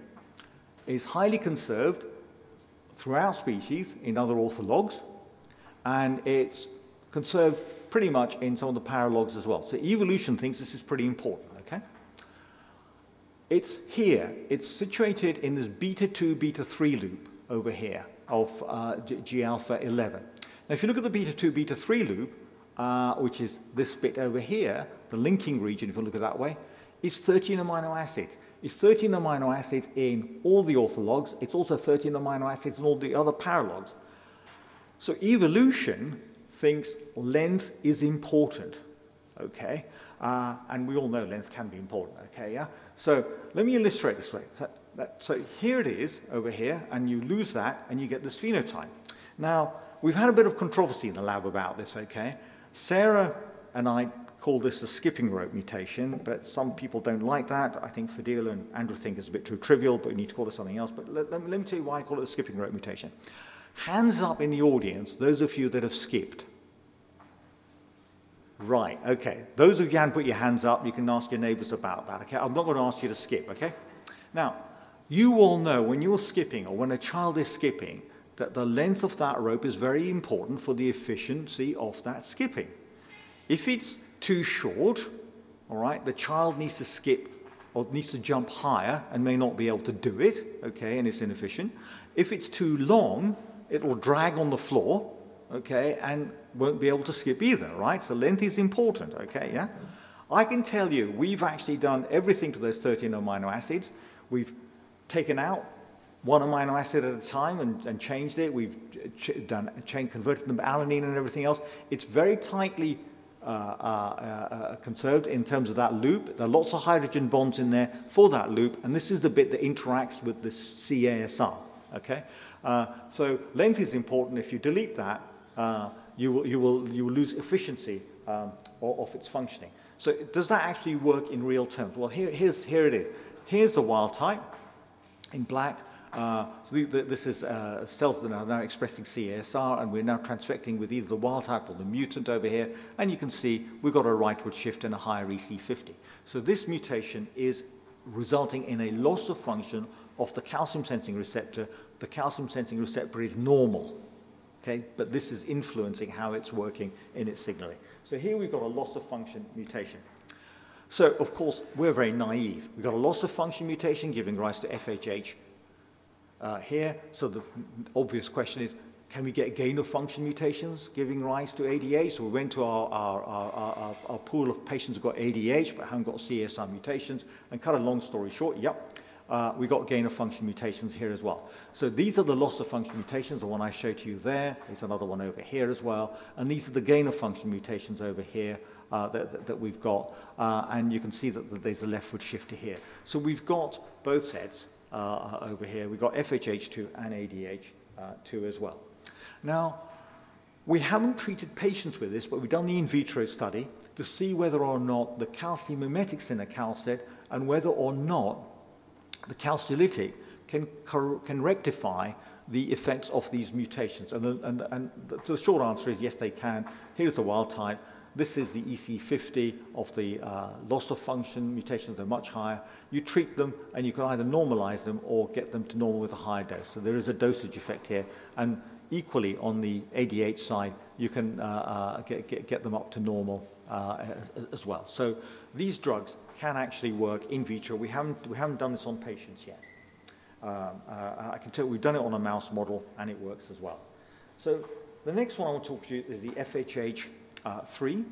is highly conserved throughout species in other orthologs, and it's conserved pretty much in some of the paralogs as well. So evolution thinks this is pretty important? It's here. It's situated in this beta 2, beta 3 loop over here of uh, G alpha 11. Now, if you look at the beta 2, beta 3 loop, uh, which is this bit over here, the linking region, if you look at that way, it's 13 amino acids. It's 13 amino acids in all the orthologs. It's also 13 amino acids in all the other paralogs. So evolution thinks length is important, okay? Uh, and we all know length can be important, okay, yeah? So let me illustrate this way. So, that, so here it is over here, and you lose that, and you get this phenotype. Now, we've had a bit of controversy in the lab about this, okay? Sarah and I call this a skipping rope mutation, but some people don't like that. I think Fadil and Andrew think it's a bit too trivial, but we need to call it something else. But let, let, let me tell you why I call it a skipping rope mutation. Hands up in the audience, those of you that have skipped. Right, okay. Those of you who haven't put your hands up, you can ask your neighbors about that, okay? I'm not going to ask you to skip, okay? Now, you all know when you're skipping or when a child is skipping that the length of that rope is very important for the efficiency of that skipping. If it's too short, all right, the child needs to skip or needs to jump higher and may not be able to do it, okay, and it's inefficient. If it's too long, it will drag on the floor, okay, and won't be able to skip either, right? So length is important, okay, yeah? I can tell you, we've actually done everything to those 13 amino acids. We've taken out one amino acid at a time and, and changed it. We've ch- done, changed, converted them to alanine and everything else. It's very tightly uh, uh, uh, conserved in terms of that loop. There are lots of hydrogen bonds in there for that loop, and this is the bit that interacts with the CASR. Okay, uh, so length is important. If you delete that, uh, you will, you will, you will lose efficiency um, of its functioning. So does that actually work in real terms? Well, here, here's, here it is. Here's the wild type in black. Uh, so the, the, this is uh, cells that are now expressing CASR, and we're now transfecting with either the wild type or the mutant over here, and you can see we've got a rightward shift and a higher EC50. So this mutation is resulting in a loss of function of the calcium sensing receptor. The calcium sensing receptor is normal, okay, but this is influencing how it's working in its signaling. So here we've got a loss of function mutation. So, of course, we're very naive. We've got a loss of function mutation giving rise to FHH uh, here. So the obvious question is, can we get gain of function mutations giving rise to ADH? So we went to our, our, our, our, pool of patients who got ADH but haven't got CSR mutations. And cut a long story short, yep, uh, we got gain of function mutations here as well. So these are the loss of function mutations, the one I showed you there. There's another one over here as well. And these are the gain of function mutations over here uh, that, that, that, we've got. Uh, and you can see that, that there's a leftward shifter here. So we've got both sets uh, over here. We've got FHH2 and ADH2 as well. Now, we haven't treated patients with this, but we've done the in vitro study to see whether or not the calcium mimetics cinacalcet and whether or not the calcilytic can, can rectify the effects of these mutations. And, and, and the short answer is yes, they can. Here's the wild type. This is the EC50 of the uh, loss of function mutations, they're much higher. You treat them and you can either normalize them or get them to normal with a higher dose. So there is a dosage effect here. And equally on the ADH side, you can uh, uh, get, get, get, them up to normal uh, as well. So these drugs can actually work in vitro. We haven't, we haven't done this on patients yet. Um, uh, I can tell we've done it on a mouse model and it works as well. So the next one I want to talk to you is the FHH uh, three.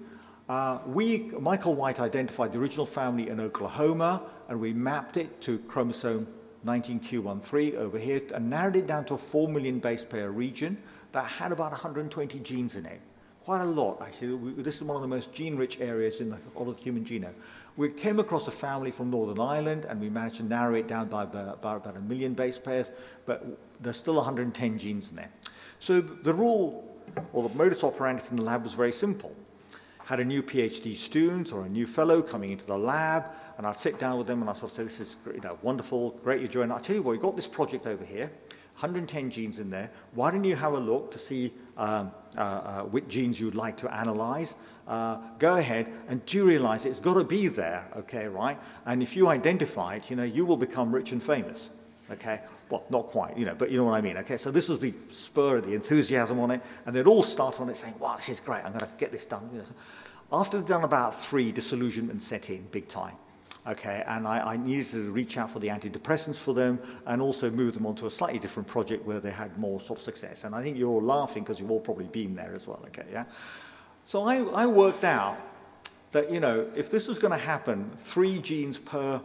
Uh, we, Michael Whyte identified the original family in Oklahoma, and we mapped it to chromosome 19q13 over here and narrowed it down to a 4 million base pair region that had about 120 genes in it. Quite a lot, actually. This is one of the most gene-rich areas in the, of the human genome. We came across a family from Northern Ireland, and we managed to narrow it down by about, about a million base pairs, but there's still 110 genes in there. So the rule or the modus operandi in the lab was very simple. Had a new PhD student or a new fellow coming into the lab, and I'd sit down with them and I'd sort of say, This is you know, wonderful, great you're joining. I'll tell you what, you've got this project over here, 110 genes in there. Why don't you have a look to see um, uh, uh, which genes you'd like to analyze? Uh, go ahead, and do realize it's got to be there, okay, right? And if you identify it, you know, you will become rich and famous, okay? Well, not quite, you know, but you know what I mean. Okay, so this was the spur, of the enthusiasm on it, and they'd all start on it saying, wow, this is great, I'm going to get this done. You know. After they'd done about three, disillusionment set in big time. Okay, and I, I needed to reach out for the antidepressants for them and also move them onto a slightly different project where they had more sort of success. And I think you're all laughing because you've all probably been there as well, okay, yeah? So I, I worked out that, you know, if this was going to happen, three genes per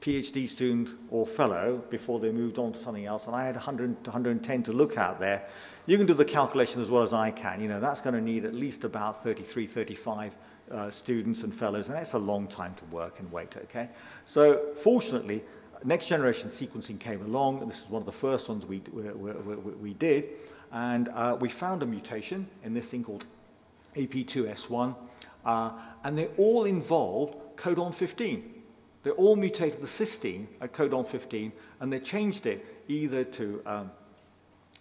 PhD student or fellow before they moved on to something else, and I had 100 to 110 to look at there. You can do the calculation as well as I can. You know, that's going to need at least about 33, 35 uh, students and fellows, and that's a long time to work and wait, okay? So fortunately, next generation sequencing came along, and this is one of the first ones we, we, we, we did, and uh, we found a mutation in this thing called AP2S1, Uh, and they all involved codon 15. They all mutated the cysteine at codon 15, and they changed it either to um,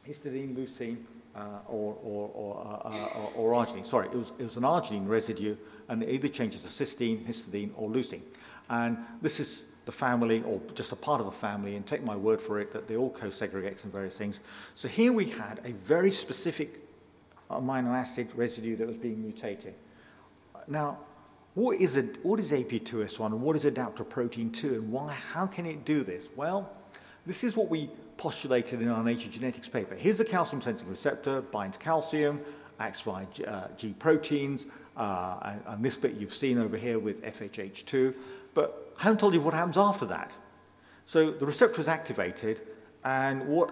histidine, leucine, uh, or, or, or, uh, uh, or, arginine. Sorry, it was, it was an arginine residue, and it either changes to cysteine, histidine, or leucine. And this is the family, or just a part of a family, and take my word for it that they all co-segregate some various things. So here we had a very specific amino acid residue that was being mutated. Now, what is, a, what is AP2S1 and what is adaptoprotein 2 and why, how can it do this? Well, this is what we postulated in our Nature Genetics paper. Here's a calcium sensing receptor, binds calcium, acts via G, uh, proteins, uh, and, and, this bit you've seen over here with FHH2, but I haven't told you what happens after that. So the receptor is activated, and what,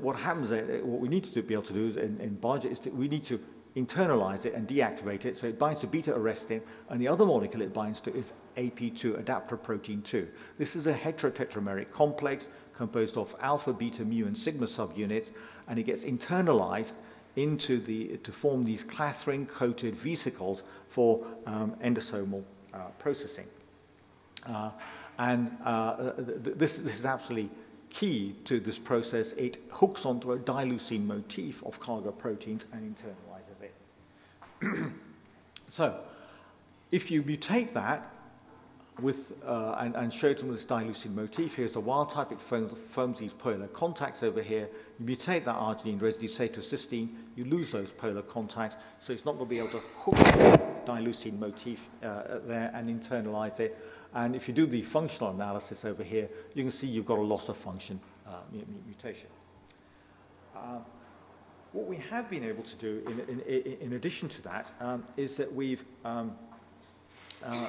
what happens, there, what we need to do, be able to do in, in biology is we need to internalize it and deactivate it. So it binds to beta arrestin, and the other molecule it binds to is AP2, adaptoprotein 2. This is a heterotetrameric complex composed of alpha, beta, mu, and sigma subunits, and it gets internalized into the, to form these clathrin-coated vesicles for um, endosomal uh, processing. Uh, and uh, this, this is absolutely key to this process. It hooks onto a dileucine motif of cargo proteins and internalizes it. *clears throat* so, if you mutate that, with, uh, and, and showed them this dileucine motif. Here's the wild type, it forms, forms, these polar contacts over here. You mutate that arginine residue, say to cysteine, you lose those polar contacts, so it's not going to be able to hook the dileucine motif uh, there and internalize it. And if you do the functional analysis over here, you can see you've got a loss of function uh, mutation. Uh, what we have been able to do in, in, in addition to that um, is that we've um, uh,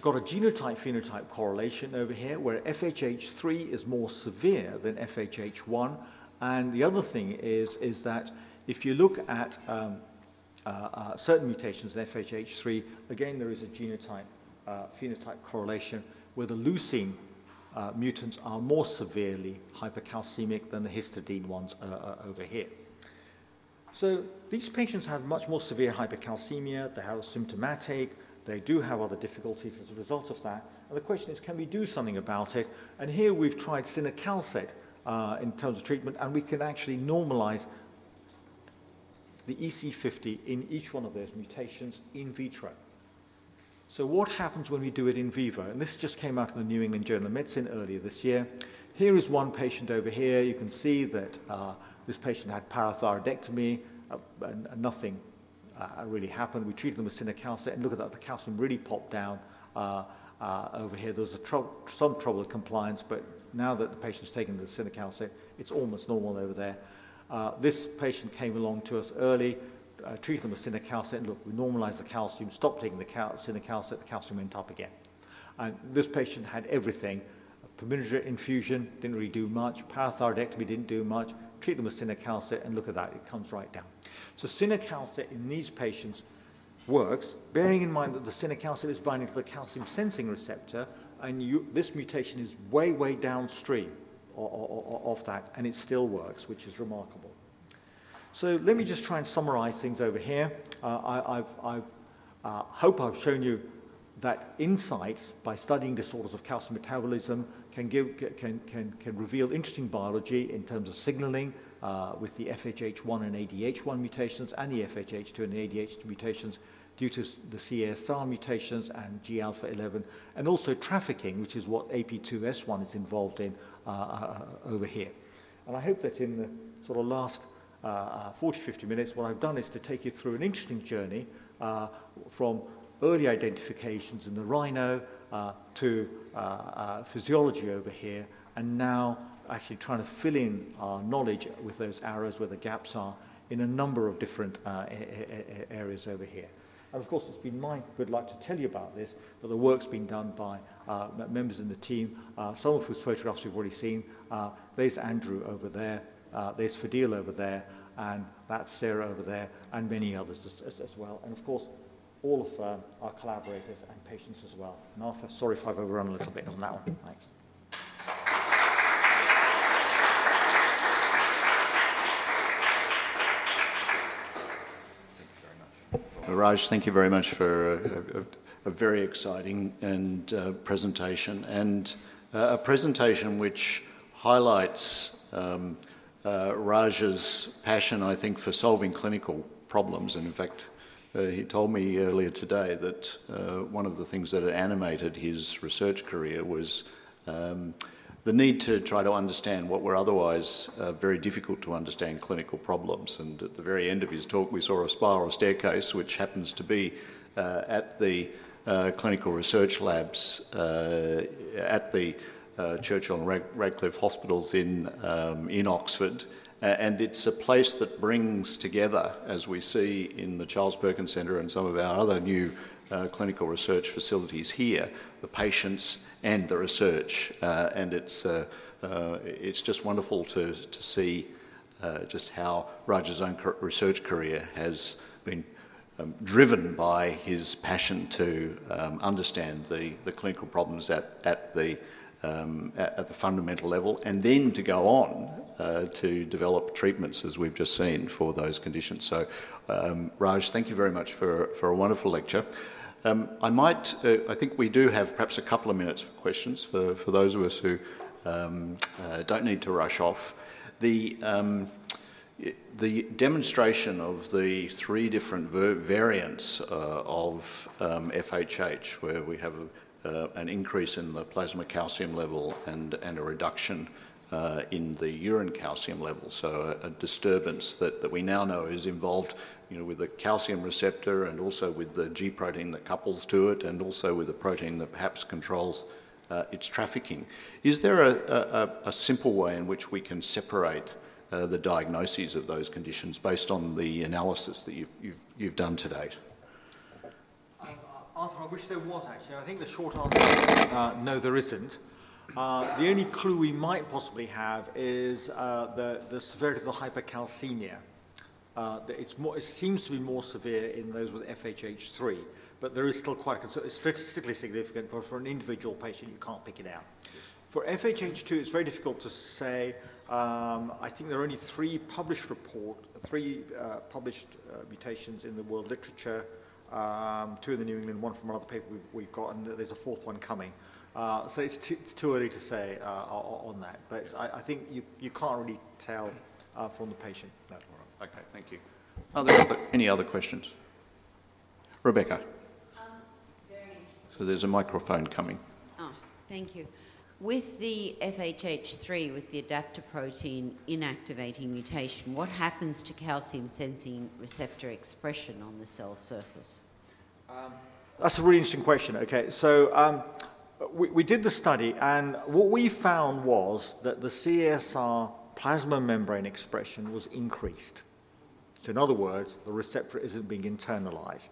got a genotype-phenotype correlation over here where FHH3 is more severe than FHH1. And the other thing is, is that if you look at um, uh, uh, certain mutations in FHH3, again, there is a genotype-phenotype uh, correlation where the leucine uh, mutants are more severely hypercalcemic than the histidine ones uh, over here. So these patients have much more severe hypercalcemia, they are symptomatic, they do have other difficulties as a result of that. And the question is, can we do something about it? And here we've tried cinacalcet uh, in terms of treatment, and we can actually normalize the EC50 in each one of those mutations in vitro. So what happens when we do it in vivo? And this just came out in the New England Journal of Medicine earlier this year. Here is one patient over here. You can see that uh, this patient had parathyroidectomy, uh, and nothing uh, really happened. We treated them with cinacalcet, and look at that, the calcium really popped down uh, uh, over here. There was some trouble with compliance, but now that the patient's taken the cinacalcet, it's almost normal over there. Uh, this patient came along to us early, uh, treated them with cinacalcet, look, we normalized the calcium, stopped taking the cal cinacalcet, the calcium went up again. And this patient had everything. Pulmonary infusion didn't really do much. Parathyroidectomy didn't do much. Treat them with cinacalcet, and look at that, it comes right down. So cinacalcet in these patients works, bearing in mind that the cinacalcet is binding to the calcium sensing receptor, and you, this mutation is way, way downstream of, of that, and it still works, which is remarkable. So let me just try and summarize things over here. Uh, I, I've, I uh, hope I've shown you that insights by studying disorders of calcium metabolism can, give, can, can, can reveal interesting biology in terms of signaling, uh, with the FHH1 and ADH1 mutations and the FHH2 and the ADH2 mutations due to the CASR mutations and G alpha 11, and also trafficking, which is what AP2S1 is involved in uh, uh, over here. And I hope that in the sort of last uh, uh 40, 50 minutes, what I've done is to take you through an interesting journey uh, from early identifications in the rhino uh, to physiology over here, and now actually trying to fill in our knowledge with those arrows where the gaps are in a number of different uh, areas over here. And of course, it's been my good luck to tell you about this, but the work's been done by uh, members in the team, uh, some of whose photographs you've already seen. Uh, there's Andrew over there, uh, there's Fadil over there, and that's Sarah over there, and many others as, as, as well. And of course, all of uh, our collaborators and patients as well. Arthur, sorry if I've overrun a little bit on that one. Thanks. Thank you very much. Raj, thank you very much for a, a, a very exciting and uh, presentation, and uh, a presentation which highlights um, uh, Raj's passion, I think, for solving clinical problems. And in fact, uh, he told me earlier today that uh, one of the things that had animated his research career was um, the need to try to understand what were otherwise uh, very difficult to understand clinical problems. And at the very end of his talk, we saw a spiral staircase, which happens to be uh, at the uh, clinical research labs uh, at the Churchill and Rad- Radcliffe hospitals in, um, in Oxford. And it's a place that brings together, as we see in the Charles Perkins Centre and some of our other new uh, clinical research facilities here, the patients and the research. Uh, and it's, uh, uh it's just wonderful to, to see uh, just how Raj's own research career has been um, driven by his passion to um, understand the, the clinical problems at, at, the, um, at, at, the fundamental level and then to go on uh, to develop treatments as we've just seen for those conditions. So, um, Raj, thank you very much for, for a wonderful lecture. Um, I might, uh, I think we do have perhaps a couple of minutes for questions for, for those of us who um, uh, don't need to rush off. The, um, the demonstration of the three different variants uh, of FHH, um, where we have a, uh, an increase in the plasma calcium level and, and a reduction uh, in the urine calcium level, so a, a, disturbance that, that we now know is involved you know, with the calcium receptor and also with the G protein that couples to it and also with the protein that perhaps controls uh, its trafficking. Is there a, a, a, simple way in which we can separate uh, the diagnoses of those conditions based on the analysis that you've, you've, you've done to date? Arthur, I wish there was actually. I think the short answer uh, no, there isn't. Uh, the only clue we might possibly have is uh, the, the severity of the hypercalcemia. Uh, more, it seems to be more severe in those with FHH3, but there is still quite a, statistically significant, but for an individual patient, you can't pick it out. For FHH2, it's very difficult to say. Um, I think there are only three published report, three uh, published uh, mutations in the world literature, um, two in the New England, one from another paper we've, we've got, and there's a fourth one coming. Uh, so it's too, it's too early to say uh, on that, but I, I think you, you can't really tell uh, from the patient. No. Okay, thank you. Are there other, any other questions? Rebecca. Um, so there's a microphone coming. Oh, thank you. With the FHH3, with the adaptor protein inactivating mutation, what happens to calcium sensing receptor expression on the cell surface? Um, that's a really interesting question. Okay, so um, we, we did the study, and what we found was that the CSR plasma membrane expression was increased. So, in other words, the receptor isn't being internalized.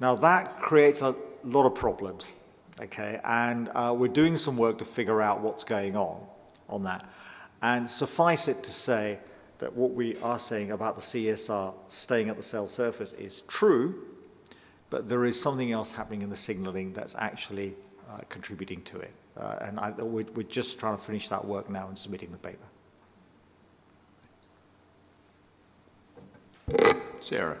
Now, that creates a lot of problems, okay? And uh, we're doing some work to figure out what's going on on that. And suffice it to say that what we are saying about the CSR staying at the cell surface is true, but there is something else happening in the signaling that's actually uh, contributing to it. Uh, and I, we're, we're just trying to finish that work now and submitting the paper. Sarah.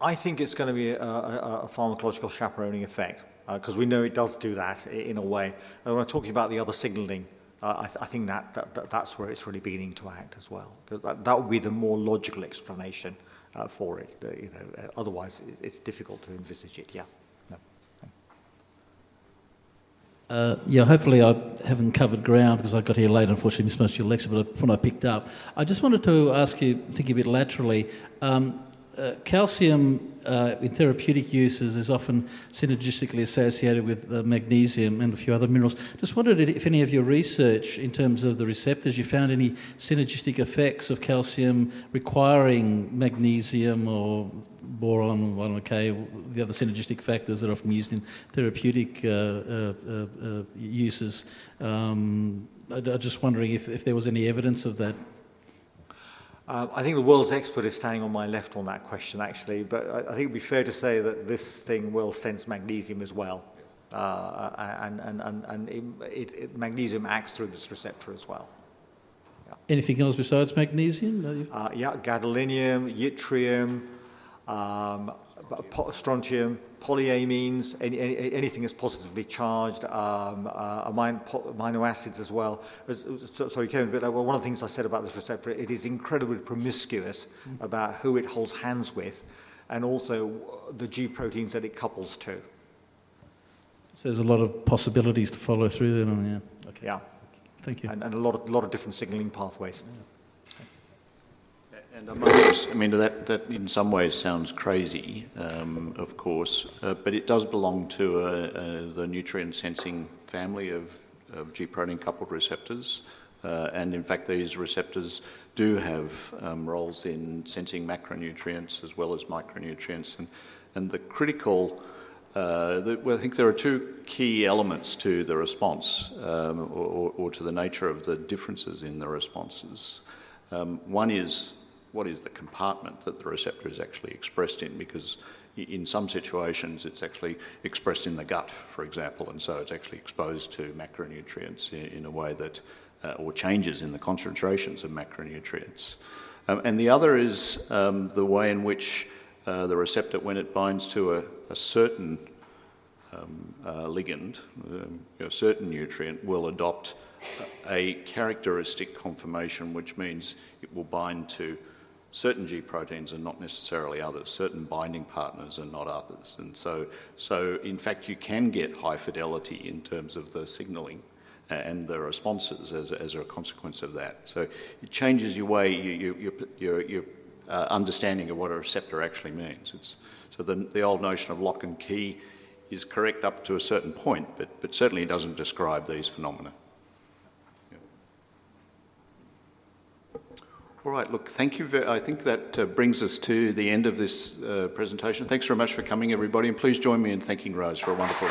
I think it's going to be a, a, a pharmacological chaperoning effect because uh, we know it does do that in a way. And when I'm talking about the other signalling, uh, I, th- I, think that, that, that, that's where it's really beginning to act as well. That, that would be the more logical explanation uh, for it. you know, uh, otherwise, it's difficult to envisage it. Yeah. Uh, yeah, hopefully I haven't covered ground because I got here late. Unfortunately, missed most of your lecture, but what I picked up, I just wanted to ask you, thinking a bit laterally, um, uh, calcium uh, in therapeutic uses is often synergistically associated with uh, magnesium and a few other minerals. Just wondered if any of your research in terms of the receptors, you found any synergistic effects of calcium requiring magnesium or boron, vitamin K, the other synergistic factors that are often used in therapeutic uh, uh, uh, uses. Um, I, am just wondering if, if there was any evidence of that. Uh, I think the world's expert is standing on my left on that question, actually, but I, I think it would be fair to say that this thing will sense magnesium as well. uh, and, and, and, and it, it, magnesium acts through this receptor as well. Anything else besides magnesium? Uh, yeah, gadolinium, yttrium, um, strontium, polyamines, any, any, anything that's positively charged, um, uh, amino, acids as well. So, sorry, Kevin, but uh, well, one of the things I said about this receptor, it is incredibly promiscuous about who it holds hands with, and also the G proteins that it couples to. So there's a lot of possibilities to follow through then. Yeah. Okay. Yeah, Thank you. and, and a lot of, lot of different signaling pathways. And I I mean, that, that in some ways sounds crazy, um, of course, uh, but it does belong to uh, uh, the nutrient sensing family of, of G protein coupled receptors. Uh, and in fact, these receptors do have um, roles in sensing macronutrients as well as micronutrients. And, and the critical, uh, the, well, I think there are two key elements to the response um, or, or, to the nature of the differences in the responses. Um, one is what is the compartment that the receptor is actually expressed in because in some situations it's actually expressed in the gut, for example, and so it's actually exposed to macronutrients in, a way that, uh, or changes in the concentrations of macronutrients. Um, and the other is um, the way in which uh, the receptor, when it binds to a, a certain um, uh, ligand, um, a certain nutrient, will adopt a characteristic conformation, which means it will bind to certain G proteins and not necessarily others, certain binding partners and not others. And so, so in fact, you can get high fidelity in terms of the signaling and the responses as, as a consequence of that. So it changes your way, you, you, your, your uh, understanding of what a receptor actually means. It's, so the, the old notion of lock and key is correct up to a certain point, but, but certainly doesn't describe these phenomena. All right, look, thank you. Very, I think that uh, brings us to the end of this uh, presentation. Thanks very much for coming, everybody, and please join me in thanking Rose for a wonderful.